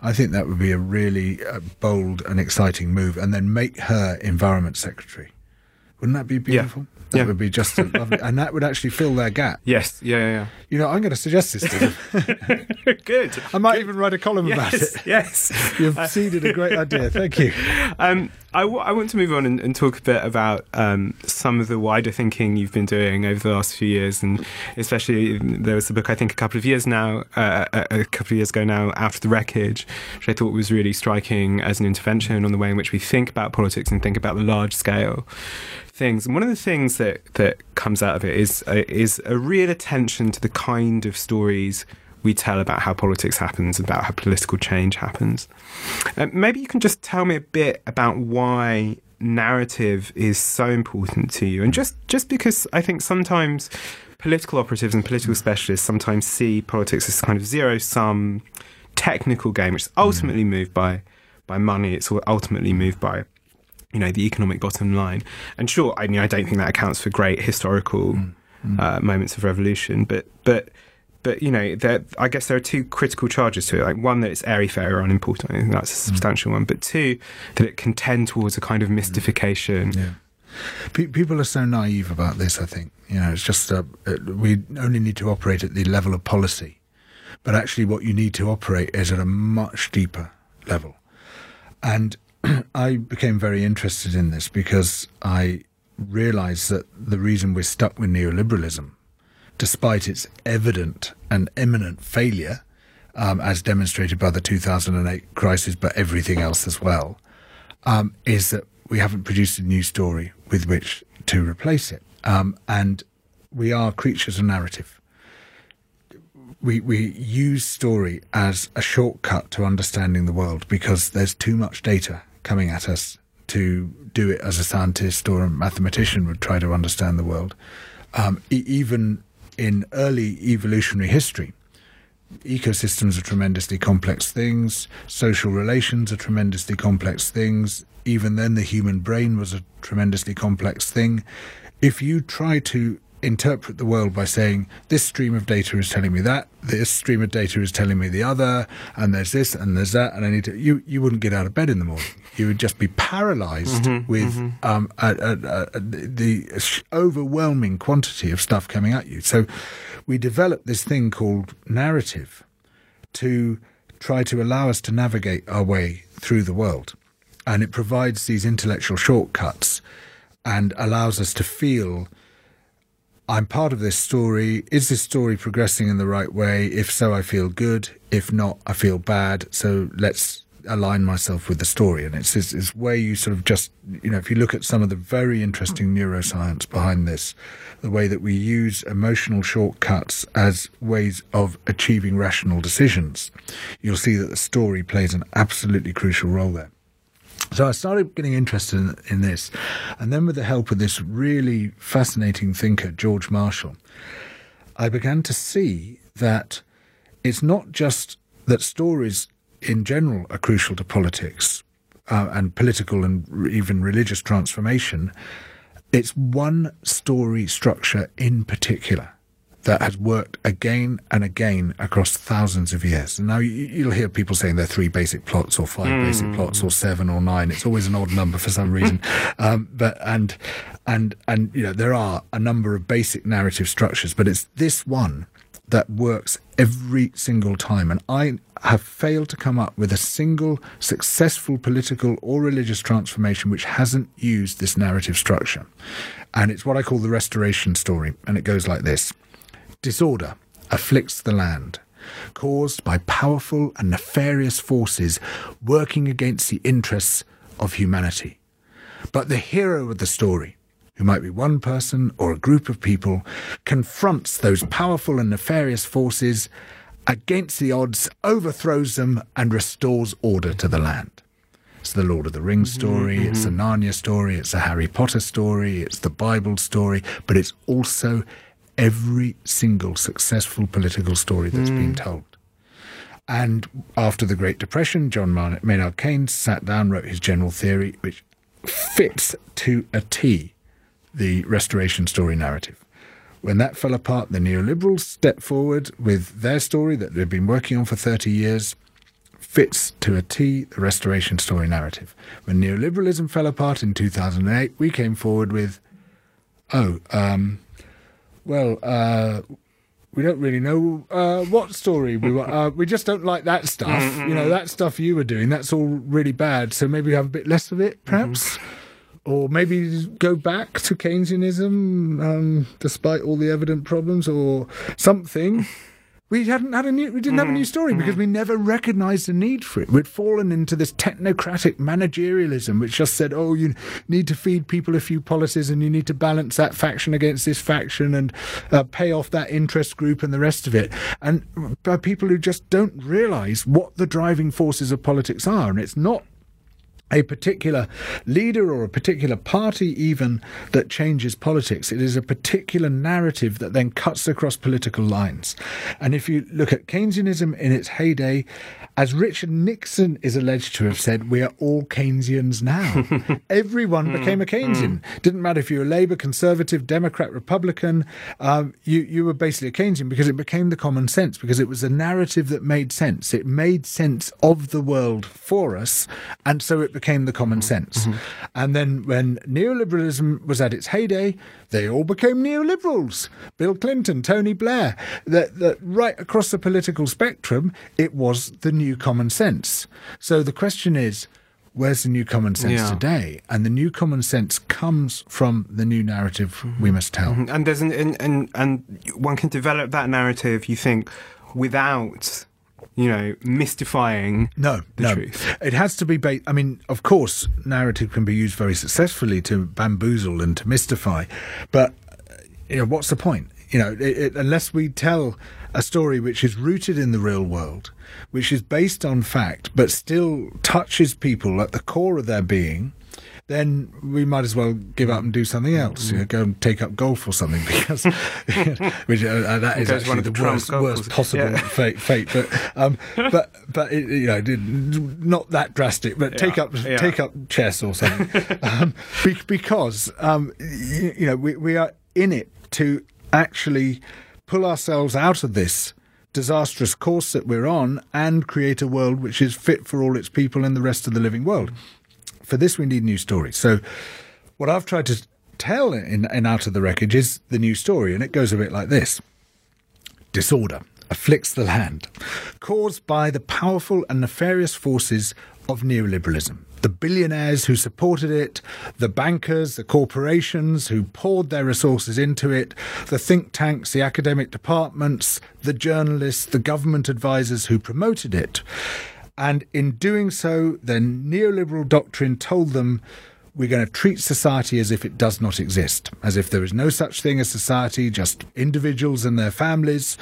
S2: I think that would be a really uh, bold and exciting move, and then make her Environment Secretary. Wouldn't that be beautiful? That
S1: Yeah.
S2: would be just a [laughs] lovely, and that would actually fill their gap.
S1: yes, yeah, yeah,
S2: You know, I'm going to suggest this to them. [laughs]
S1: Good.
S2: I might even write a column about it.
S1: yes. [laughs]
S2: You've seeded a great idea. Thank you.
S1: Um, I, w- I want to move on and, and talk a bit about um, some of the wider thinking you've been doing over the last few years, and especially there was a book I think a couple of years now, uh, a, a couple of years ago now, After the Wreckage, which I thought was really striking as an intervention on the way in which we think about politics and think about the large scale things. And one of the things that that comes out of it is a, is a real attention to the kind of stories we tell about how politics happens, about how political change happens. Uh, maybe you can just tell me a bit about why narrative is so important to you, and just just because I think sometimes political operatives and political specialists sometimes see politics as kind of zero sum technical game, which is ultimately moved by by money. It's ultimately moved by you know, the economic bottom line. And sure, I mean, I don't think that accounts for great historical mm, mm. Uh, moments of revolution, but but but you know, there, I guess there are two critical charges to it. Like one that it's airy fairy or unimportant. I think that's a mm. substantial mm. one. But two, that it can tend towards a kind of mystification.
S2: Yeah. people are so naive about this. I think you know, it's just uh, we only need to operate at the level of policy, but actually, what you need to operate is at a much deeper level. And [clears throat] I became very interested in this because I realized that the reason we're stuck with neoliberalism, despite its evident and imminent failure, um, as demonstrated by the 2008 crisis, but everything else as well, um, is that we haven't produced a new story with which to replace it. Um, and we are creatures of narrative we, we use story as a shortcut to understanding the world because there's too much data coming at us to do it as a scientist or a mathematician would try to understand the world. Um, e- even in early evolutionary history, ecosystems are tremendously complex things, social relations are tremendously complex things. Even then, the human brain was a tremendously complex thing. If you try to interpret the world by saying this stream of data is telling me that, this stream of data is telling me the other, and there's this and there's that, and I need to. You you wouldn't get out of bed in the morning. You would just be paralyzed mm-hmm, with mm-hmm. Um, a, a, a, the overwhelming quantity of stuff coming at you. So we developed this thing called narrative to try to allow us to navigate our way through the world, and it provides these intellectual shortcuts and allows us to feel I'm part of this story. Is this story progressing in the right way? If so, I feel good. If not, I feel bad. So let's align myself with the story. And it's this, this way you sort of just, you know, if you look at some of the very interesting neuroscience behind this, the way that we use emotional shortcuts as ways of achieving rational decisions, you'll see that the story plays an absolutely crucial role there. So I started getting interested in, in, this. And then, with the help of this really fascinating thinker, George Marshall, I began to see that it's not just that stories in general are crucial to politics uh, and political and even religious transformation. It's one story structure in particular that has worked again and again across thousands of years. And now you'll hear people saying there are three basic plots or five mm. basic plots or seven or nine. It's always an odd number for some reason. [laughs] um, but and and and you know there are a number of basic narrative structures, but it's this one that works every single time. And I have failed to come up with a single successful political or religious transformation which hasn't used this narrative structure. And it's what I call the restoration story. And it goes like this. Disorder afflicts the land, caused by powerful and nefarious forces working against the interests of humanity. But the hero of the story, who might be one person or a group of people, confronts those powerful and nefarious forces against the odds, overthrows them, and restores order to the land. It's the Lord of the Rings mm-hmm, story, mm-hmm. it's a Narnia story, it's a Harry Potter story, it's the Bible story, but it's also every single successful political story that's mm. been told. And after the Great Depression, John Maynard Keynes sat down, wrote his general theory, which fits to a T the restoration story narrative. When that fell apart, the neoliberals stepped forward with their story that they've been working on for 30 years, fits to a T the restoration story narrative. When neoliberalism fell apart in 2008, we came forward with, oh, um, well, uh, we don't really know uh, what story we were. Uh, we just don't like that stuff. Mm-hmm. You know, that stuff you were doing, that's all really bad. So maybe have a bit less of it, perhaps. Mm-hmm. Or maybe go back to Keynesianism, um, despite all the evident problems, or something we hadn't had a new, we didn't have a new mm-hmm. story because mm-hmm. we never recognised the need for it. We'd fallen into this technocratic managerialism, which just said, "Oh, you need to feed people a few policies, and you need to balance that faction against this faction, and uh, pay off that interest group, and the rest of it." And by people who just don't realise what the driving forces of politics are, and it's not a particular leader or a particular party, even that changes politics. It is a particular narrative that then cuts across political lines. And if you look at Keynesianism in its heyday, as Richard Nixon is alleged to have said, we are all Keynesians now. [laughs] Everyone became a Keynesian. Didn't matter if you were Labour, Conservative, Democrat, Republican, um, you, you were basically a Keynesian because it became the common sense, because it was a narrative that made sense. It made sense of the world for us, and so it became the common sense. Mm-hmm. And then when neoliberalism was at its heyday, they all became neoliberals. Bill Clinton, Tony Blair, that, that right across the political spectrum, it was the new common sense. So the question is, where's the new common sense yeah. today? And the new common sense comes from the new narrative mm-hmm. we must tell. Mm-hmm.
S1: And there's an, and, and and one can develop that narrative. You think without you know, mystifying
S2: no,
S1: the
S2: no.
S1: truth.
S2: It has to be based. I mean, of course, narrative can be used very successfully to bamboozle and to mystify, but you know, what's the point? You know, it, it, unless we tell a story which is rooted in the real world, which is based on fact, but still touches people at the core of their being, then we might as well give up and do something else. You know, go and take up golf or something [laughs] because which, uh, that is actually the, the worst, worst possible yeah. fate, fate. But um, [laughs] but but it, you know, not that drastic. But yeah. take up yeah. take up chess or something [laughs] um, because um, you, you know we we are in it to actually pull ourselves out of this disastrous course that we're on and create a world which is fit for all its people and the rest of the living world for this, we need new stories. So, what I've tried to tell in, in Out of the Wreckage is the new story, and it goes a bit like this Disorder afflicts the land, caused by the powerful and nefarious forces of neoliberalism. The billionaires who supported it, the bankers, the corporations who poured their resources into it, the think tanks, the academic departments, the journalists, the government advisors who promoted it. And in doing so, the neoliberal doctrine told them we're going to treat society as if it does not exist, as if there is no such thing as society, just individuals and their families,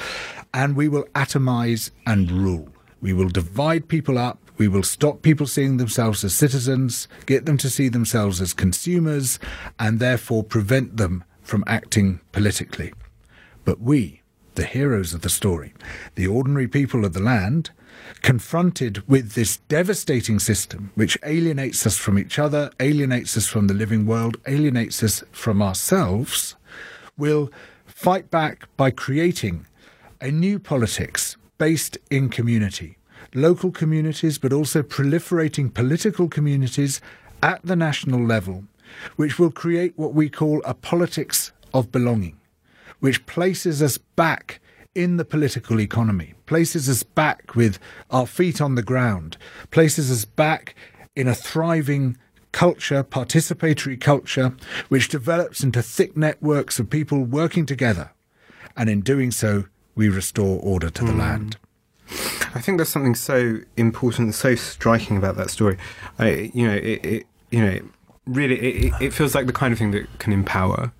S2: and we will atomize and rule. We will divide people up. We will stop people seeing themselves as citizens, get them to see themselves as consumers, and therefore prevent them from acting politically. But we, the heroes of the story, the ordinary people of the land, confronted with this devastating system which alienates us from each other, alienates us from the living world, alienates us from ourselves, will fight back by creating a new politics based in community, local communities, but also proliferating political communities at the national level, which will create what we call a politics of belonging, which places us back in the political economy, places us back with our feet on the ground, places us back in a thriving culture, participatory culture, which develops into thick networks of people working together. And in doing so, we restore order to the mm. land.
S1: I think there's something so important, so striking about that story. I, you know, it, it you know, really, it, it feels like the kind of thing that can empower.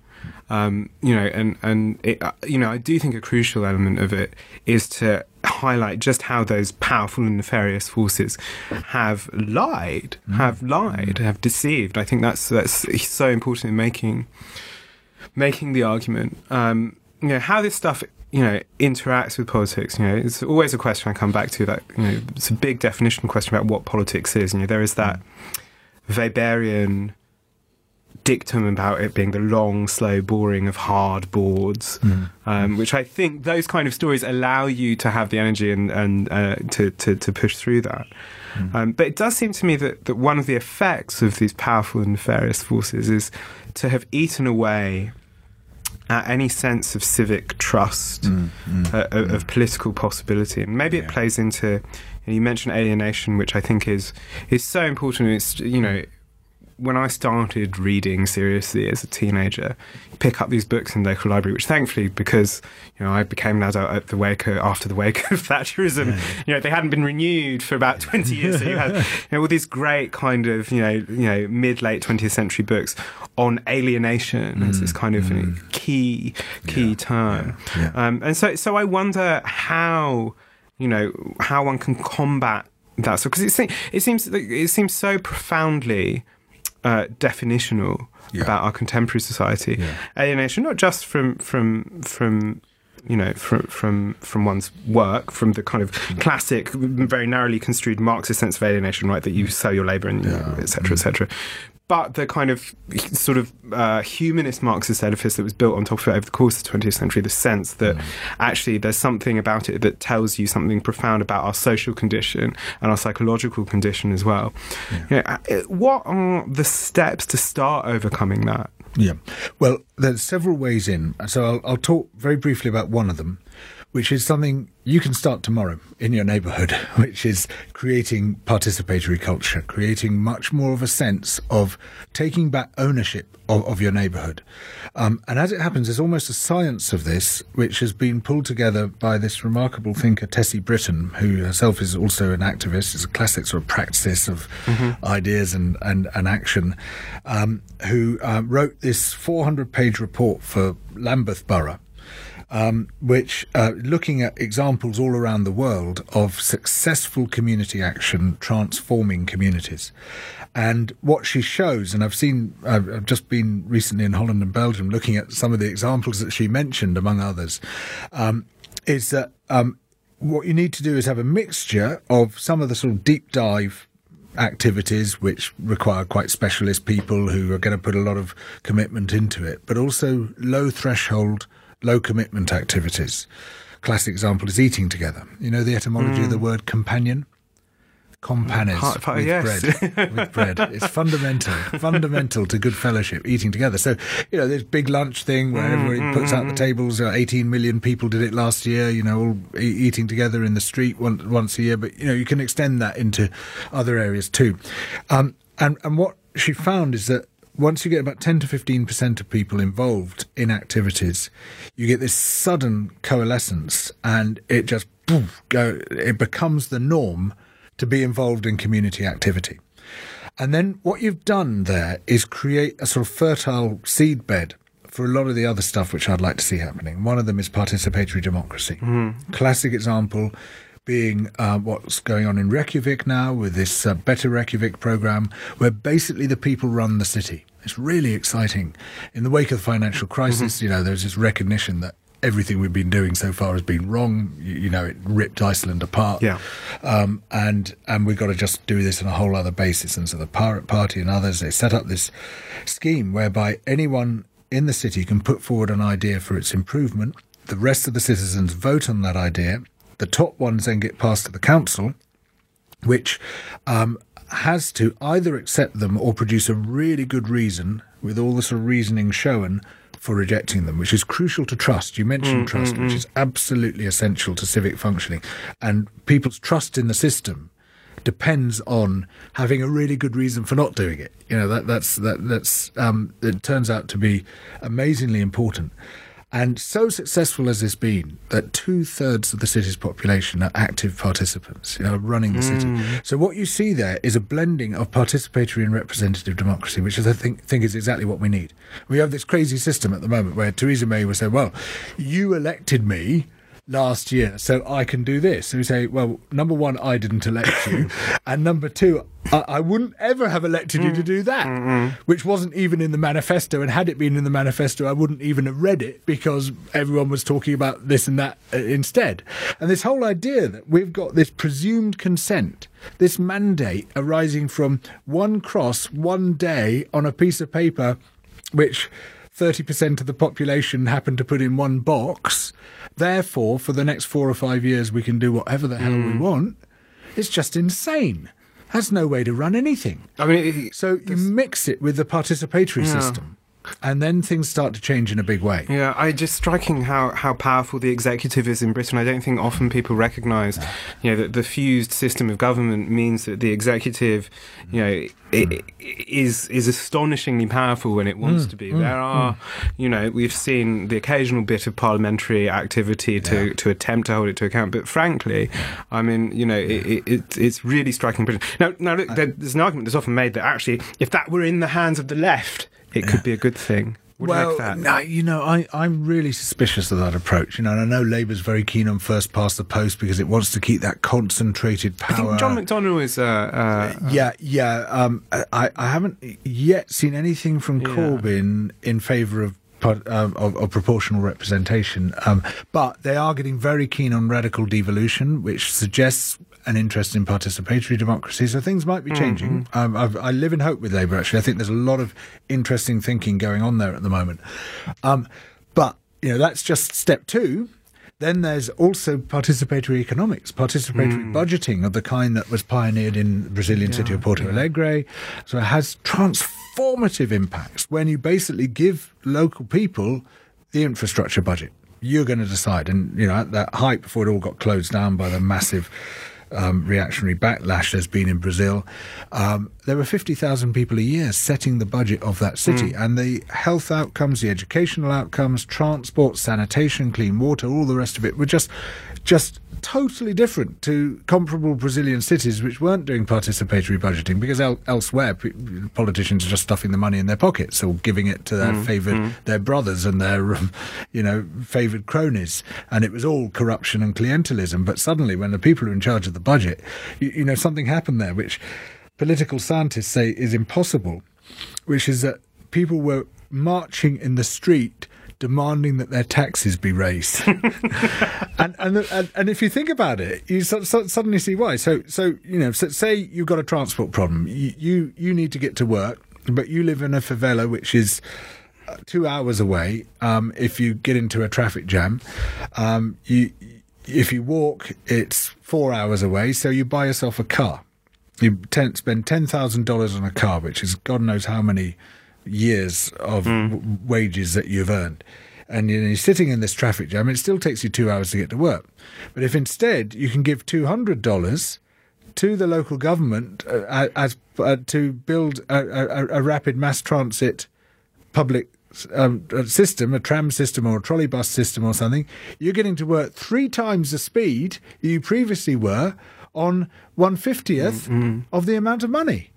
S1: Um, you know, and and it, uh, you know, I do think a crucial element of it is to highlight just how those powerful and nefarious forces have lied, mm. have lied, have deceived. I think that's that's so important in making making the argument. Um, you know how this stuff you know interacts with politics. You know, it's always a question I come back to. That you know, it's a big definition question about what politics is. You know, there is that Weberian dictum about it being the long, slow boring of hard boards, mm. um, which I think those kind of stories allow you to have the energy and, and uh, to, to, to, push through that. Mm. Um, but it does seem to me that, that one of the effects of these powerful and nefarious forces is to have eaten away at any sense of civic trust, mm, mm, uh, of, of, political possibility. And maybe yeah. it plays into, you, you mentioned alienation, which I think is is so important. It's you know when I started reading seriously as a teenager, pick up these books in the local library, which thankfully, because you know I became an adult at the wake of, after the wake [laughs] of Thatcherism, yeah. you know they hadn't been renewed for about twenty years. so you had you know all these great kind of you know you know mid late twentieth century books on alienation mm, as this kind of mm. you know, mm. key key yeah, term, yeah, um, and so so I wonder how you know how one can combat that so because it, se- it seems it seems so profoundly uh, definitional
S2: Yeah.
S1: about our contemporary society
S2: Yeah.
S1: alienation not just from from from you know from from from one's work from the kind of
S2: Mm.
S1: classic very narrowly construed marxist sense of alienation right that you sell your labor and etc cetera, etc cetera. But the kind of sort of uh, humanist Marxist edifice that was built on top of it over the course of the 20th century, the sense that actually there's something about it that tells you something profound about our social condition and our psychological condition as well. You know, uh, what are the steps to start overcoming that?
S2: Yeah. Well, there's several ways in. So I'll, I'll talk very briefly about one of them, which is something you can start tomorrow in your neighborhood, [laughs] which is creating participatory culture, creating much more of a sense of taking back ownership of, of your neighborhood. Um, and as it happens, there's almost a science of this, which has been pulled together by this remarkable thinker, Tessy Britton, who herself is also an activist, is a classic sort of practice of ideas and, and, and action, um, who um, wrote this 400 page report for Lambeth Borough um, which uh, looking at examples all around the world of successful community action transforming communities. And what she shows, and I've seen, I've just been recently in Holland and Belgium looking at some of the examples that she mentioned, among others, um, is that um, what you need to do is have a mixture of some of the sort of deep dive activities which require quite specialist people who are going to put a lot of commitment into it, but also low threshold, low commitment activities. Classic example is eating together. You know the etymology of the mm. word companion? Companes
S1: Part- part-
S2: with
S1: yes.
S2: bread. with bread. It's fundamental, [laughs] fundamental to good fellowship, eating together. So, you know, this big lunch thing where mm, everybody mm, puts out the tables. Uh, 18 million people did it last year, you know, all e- eating together in the street once, once a year. But, you know, you can extend that into other areas too. Um, and, and what she found is that once you get about 10 to 15% of people involved in activities, you get this sudden coalescence and it just poof, go, it becomes the norm to be involved in community activity. And then what you've done there is create a sort of fertile seed bed for a lot of the other stuff which I'd like to see happening. One of them is participatory democracy. Mm-hmm. Classic example being uh, what's going on in Reykjavik now with this uh, Better Reykjavik program, where basically the people run the city. It's really exciting. In the wake of the financial crisis, you know, there's this recognition that everything we've been doing so far has been wrong. You, you know, it ripped Iceland apart.
S1: Yeah.
S2: Um, and and we've got to just do this on a whole other basis. And so the Pirate Party and others they set up this scheme whereby anyone in the city can put forward an idea for its improvement. The rest of the citizens vote on that idea. The top ones then get passed to the council, which um, has to either accept them or produce a really good reason with all the sort of reasoning shown for rejecting them, which is crucial to trust. You mentioned trust, which is absolutely essential to civic functioning. And people's trust in the system depends on having a really good reason for not doing it. You know, that, that's, that, that's, um, it turns out to be amazingly important. And so successful has this been that two thirds of the city's population are active participants, you know, running the city. Hmm. So what you see there is a blending of participatory and representative democracy, which is, I think, think is exactly what we need. We have this crazy system at the moment where Theresa May was saying, well, you elected me last year, so I can do this. So we say, well, number one, I didn't elect you, [laughs] and number two, I, I wouldn't ever have elected you to do that, which wasn't even in the manifesto. And had it been in the manifesto, I wouldn't even have read it because everyone was talking about this and that uh, instead. And this whole idea that we've got this presumed consent, this mandate arising from one cross, one day on a piece of paper, which 30% of the population happen to put in one box. Therefore, for the next four or five years, we can do whatever the hell we hmm. want. It's just insane. That's no way to run anything.
S1: I mean, it,
S2: So you mix it with the participatory system, and then things start to change in a big way.
S1: Yeah, I just striking how, how powerful the executive is in Britain. I don't think often people recognise, you know, that the fused system of government means that the executive, you know, i is is astonishingly powerful when it wants mm, to be. Mm, there mm. are, you know, we've seen the occasional bit of parliamentary activity to, to attempt to hold it to account, but frankly, I mean, you know, it, it, it, it's really striking Britain. Now, now look, there, there's an argument that's often made that actually, if that were in the hands of the left, it could be a good thing. What
S2: well,
S1: you
S2: no, you know, I, I'm really suspicious of that approach. You know, and I know Labour's very keen on first past the post because it wants to keep that concentrated power.
S1: I think John McDonnell is. Uh, uh,
S2: yeah, yeah. Um, I, I haven't yet seen anything from
S1: Yeah.
S2: Corbyn in favour of, um, of of proportional representation, um, but they are getting very keen on radical devolution, which suggests an interest in participatory democracy. So things might be changing. Um, I've, I live in hope with Labour. Actually, I think there's a lot of interesting thinking going on there at the moment. Um, but you know, that's just step two. Then there's also participatory economics, participatory budgeting of the kind that was pioneered in the Brazilian city of Porto Alegre. So it has transformative impacts when you basically give local people the infrastructure budget. You're going to decide. And, you know, at that height before it all got closed down by the massive um, reactionary backlash there's been in Brazil, um, there were 50,000 people a year setting the budget of that city. Mm. And the health outcomes, the educational outcomes, transport, sanitation, clean water, all the rest of it were just, just totally different to comparable Brazilian cities which weren't doing participatory budgeting because el- elsewhere p- politicians are just stuffing the money in their pockets or giving it to their mm. favoured mm. their brothers and their um, you know favoured cronies. And it was all corruption and clientelism. But suddenly when the people are in charge of the budget you, you know something happened there which political scientists say is impossible which is that people were marching in the street demanding that their taxes be raised. [laughs] and, and and and if you think about it, you so, so, suddenly see why. So so you know, so, say you've got a transport problem, you, you you need to get to work, but you live in a favela which is uh, two hours away. Um, if you get into a traffic jam, um, you if you walk, it's four hours away. So you buy yourself a car. You ten, spend ten thousand dollars on a car, which is God knows how many years of w- wages that you've earned. And you're sitting in this traffic jam, it still takes you two hours to get to work. But if instead you can give two hundred dollars to the local government uh, as uh, to build a, a, a rapid mass transit public um, uh, system, a tram system or a trolley bus system or something, you're getting to work three times the speed you previously were on one fiftieth mm, mm. of the amount of money.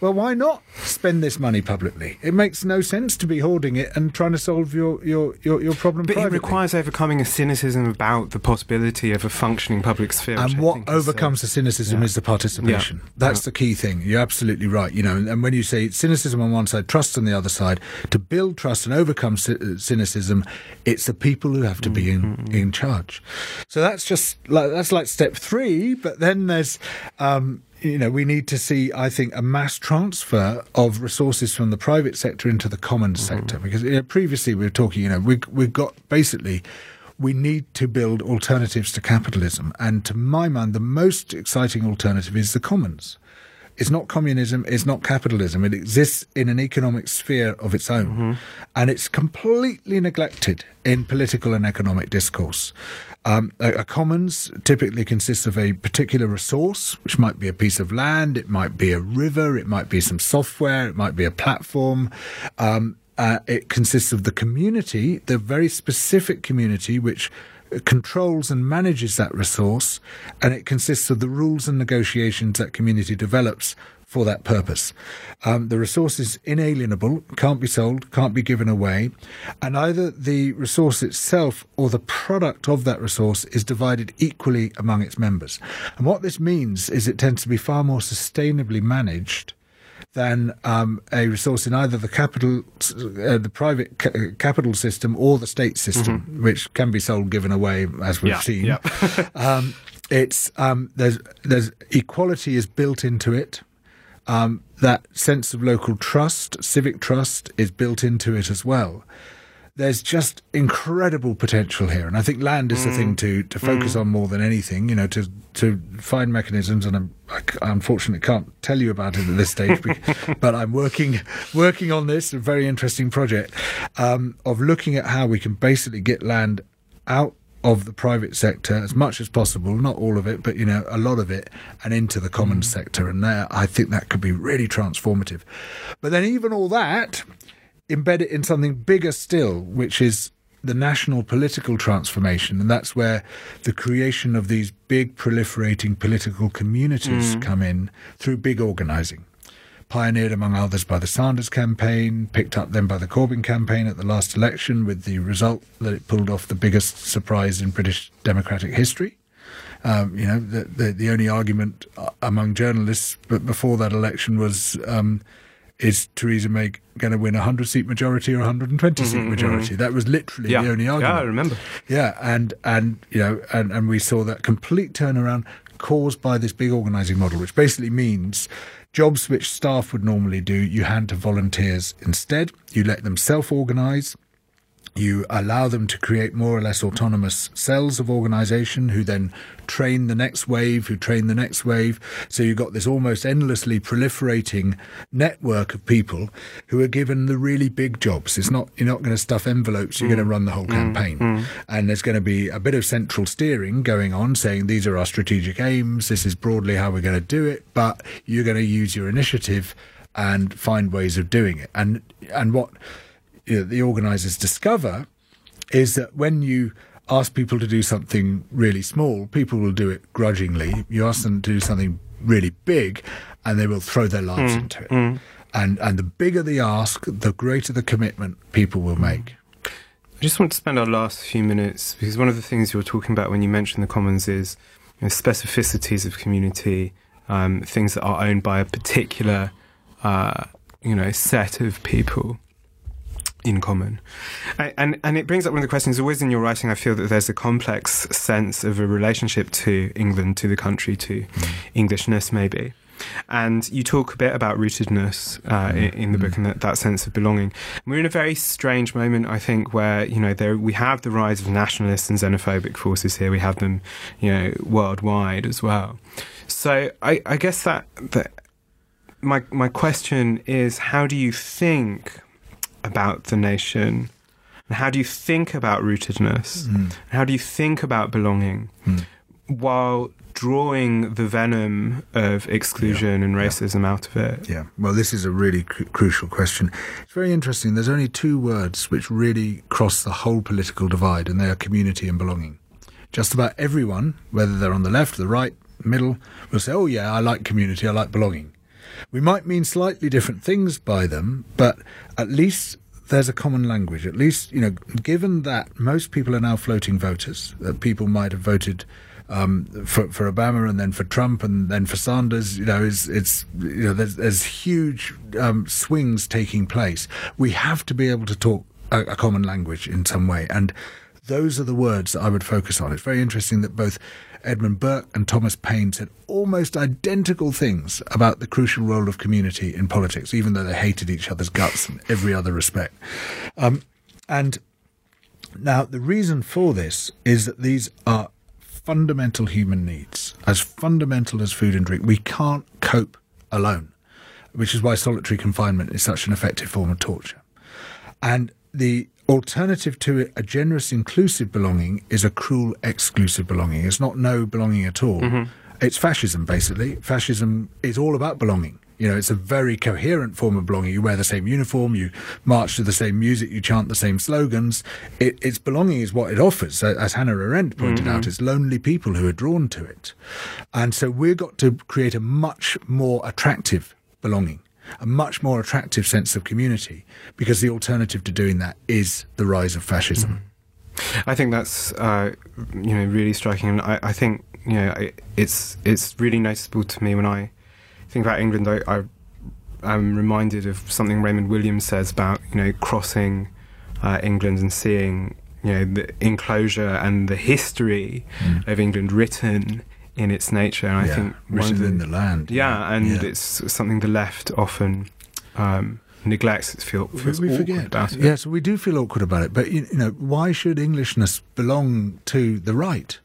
S2: Well, why not spend this money publicly? It makes no sense to be hoarding it and trying to solve your your your, your problem
S1: But it requires overcoming a cynicism about the possibility of a functioning public sphere.
S2: and what
S1: uh,
S2: overcomes the cynicism
S1: yeah.
S2: is the participation.
S1: Yeah.
S2: That's the key thing. You're absolutely right. You know, and, when you say cynicism on one side, trust on the other side, to build trust and overcome cy- cynicism, it's the people who have to be in,
S1: Mm-hmm.
S2: in charge. So that's just like that's like step three. But then there's. Um, you know, we need to see, I think, a mass transfer of resources from the private sector into the common
S1: Mm-hmm.
S2: sector. Because you know, previously we were talking, you know, we, we've got basically we need to build alternatives to capitalism. And to my mind, the most exciting alternative is the commons. It's not communism, it's not capitalism. It exists in an economic sphere of its own. And it's completely neglected in political and economic discourse. Um, a, a commons typically consists of a particular resource, which might be a piece of land, it might be a river, it might be some software, it might be a platform. Um, uh, it consists of the community, the very specific community which controls and manages that resource, and it consists of the rules and negotiations that community develops for that purpose. Um, the resource is inalienable, can't be sold, can't be given away, and either the resource itself or the product of that resource is divided equally among its members. And what this means is it tends to be far more sustainably managed than um, a resource in either the capital, uh, the private ca- capital system or the state system, which can be sold, given away, as we've
S1: Yeah,
S2: seen.
S1: yeah. [laughs]
S2: um, it's um, there's there's equality is built into it. Um, that sense of local trust, civic trust, is built into it as well. There's just incredible potential here, and I think land is the thing mm. to, to focus mm. on more than anything. You know, to to find mechanisms, and I'm, I unfortunately can't tell you about it at this stage, [laughs] but I'm working working on this a very interesting project um, of looking at how we can basically get land out of the private sector as much as possible, not all of it, but you know a lot of it, and into the common mm. sector. And there, I think that could be really transformative. But then, even all that, embed it in something bigger still, which is the national political transformation, and that's where the creation of these big proliferating political communities come in through big organising. pioneered among others by the Sanders campaign, picked up then by the Corbyn campaign at the last election, with the result that it pulled off the biggest surprise in British democratic history. Um, you know, the, the, the only argument uh, among journalists but before that election was um, is Theresa May going to win a 100 seat majority or a 120 seat
S1: Mhm,
S2: majority? That was literally
S1: yeah.
S2: the only argument.
S1: Yeah, I remember.
S2: Yeah, and and you know, and and we saw that complete turnaround caused by this big organising model, which basically means jobs which staff would normally do, you hand to volunteers instead. You let them self-organise. You allow them to create more or less autonomous cells of organisation who then train the next wave, who train the next wave. So you've got this almost endlessly proliferating network of people who are given the really big jobs. It's not you're not going to stuff envelopes, you're going to mm. run the whole mm. campaign. Mm. And there's going to be a bit of central steering going on saying these are our strategic aims, this is broadly how we're going to do it, but you're going to use your initiative and find ways of doing it. And and what you know, the organisers discover is that when you ask people to do something really small, people will do it grudgingly. You ask them to do something really big, and they will throw their lives into it. And and the bigger the ask, the greater the commitment people will make.
S1: I just want to spend our last few minutes because one of the things you were talking about when you mentioned the commons is you know, specificities of community, um, things that are owned by a particular, uh, you know, set of people in common. And, and and it brings up one of the questions. Always in your writing, I feel that there's a complex sense of a relationship to England, to the country, to mm. Englishness, maybe. And you talk a bit about rootedness uh, mm. in, in the book mm. and that, that sense of belonging. We're in a very strange moment, I think, where you know there we have the rise of nationalist and xenophobic forces here. We have them, you know, worldwide as well. So I, I guess that that my my question is, how do you think about the nation? And how do you think about rootedness? Hmm. And how do you think about belonging hmm. while drawing the venom of exclusion and racism out of it?
S2: Yeah, well, this is a really cru- crucial question. It's very interesting. There's only two words which really cross the whole political divide, and they are community and belonging. Just about everyone, whether they're on the left, the right, middle, will say, "Oh yeah, I like community. I like belonging." We might mean slightly different things by them, but at least there's a common language. At least, you know, given that most people are now floating voters, that people might have voted um, for for Obama and then for Trump and then for Sanders, you know, is it's you know there's there's huge um, swings taking place. We have to be able to talk a, a common language in some way, and those are the words that I would focus on. It's very interesting that both Edmund Burke and Thomas Paine said almost identical things about the crucial role of community in politics, even though they hated each other's guts in every other respect. Um, and now, the reason for this is that these are fundamental human needs, as fundamental as food and drink. We can't cope alone, which is why solitary confinement is such an effective form of torture. And the alternative to it, a generous, inclusive belonging, is a cruel, exclusive belonging. It's not no belonging at all. Mm-hmm. It's fascism, basically. Fascism is all about belonging. You know, it's a very coherent form of belonging. You wear the same uniform, you march to the same music, you chant the same slogans. It, its belonging is what it offers. As Hannah Arendt pointed mm-hmm. out, it's lonely people who are drawn to it. And so we've got to create a much more attractive belonging, a much more attractive sense of community, because the alternative to doing that is the rise of fascism.
S1: I think that's uh, you know really striking, and I, I think you know I, it's it's really noticeable to me when I think about England. I, I I'm reminded of something Raymond Williams says about you know crossing uh, England and seeing you know the enclosure and the history of England written in its nature. And I
S2: Mm.
S1: Think one
S2: written in the land.
S1: yeah, and
S2: Yeah.
S1: it's something the left often um, neglects. It feel, feels
S2: we
S1: awkward
S2: forget
S1: about it.
S2: Yes, we do feel awkward about it. But you know, why should Englishness belong to the right?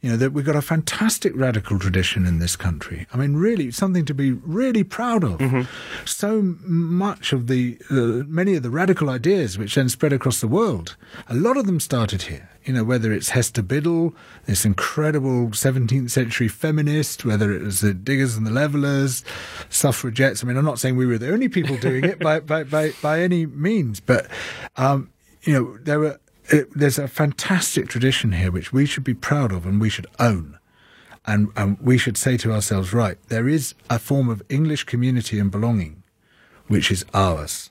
S2: You know that we've got a fantastic radical tradition in this country. I mean, really, something to be really proud of.
S1: Mm-hmm.
S2: So much of the uh, many of the radical ideas which then spread across the world, a lot of them started here. You know, whether it's Hester Biddle, this incredible 17th century feminist, whether it was the Diggers and the Levellers, suffragettes. I mean, I'm not saying we were the only people doing it [laughs] by, by, by, by any means, but, um, you know, there were, it, there's a fantastic tradition here which we should be proud of and we should own. and, and we should say to ourselves, right, there is a form of English community and belonging which is ours.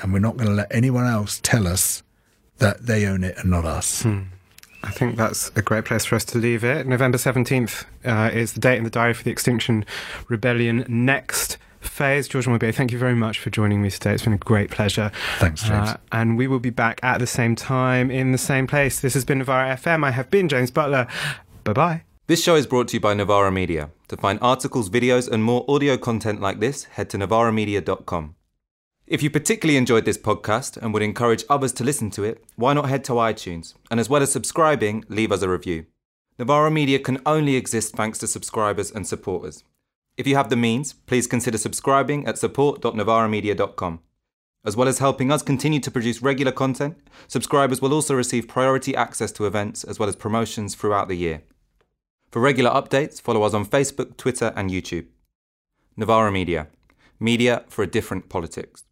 S2: And we're not going to let anyone else tell us that they own it and not us.
S1: Hmm. I think that's a great place for us to leave it. November 17th uh, is the date in the diary for the Extinction Rebellion next phase. George Monbiot, thank you very much for joining me today. It's been a great pleasure.
S2: Thanks, James. Uh,
S1: and we will be back at the same time in the same place. This has been Novara FM. I have been James Butler. Bye bye.
S3: This show is brought to you by Novara Media. To find articles, videos, and more audio content like this, head to novaramedia.com. If you particularly enjoyed this podcast and would encourage others to listen to it, why not head to iTunes and, as well as subscribing, leave us a review. Novara Media can only exist thanks to subscribers and supporters. If you have the means, please consider subscribing at support.novaramedia.com. As well as helping us continue to produce regular content, subscribers will also receive priority access to events as well as promotions throughout the year. For regular updates, follow us on Facebook, Twitter, and YouTube. Novara Media. Media for a different politics.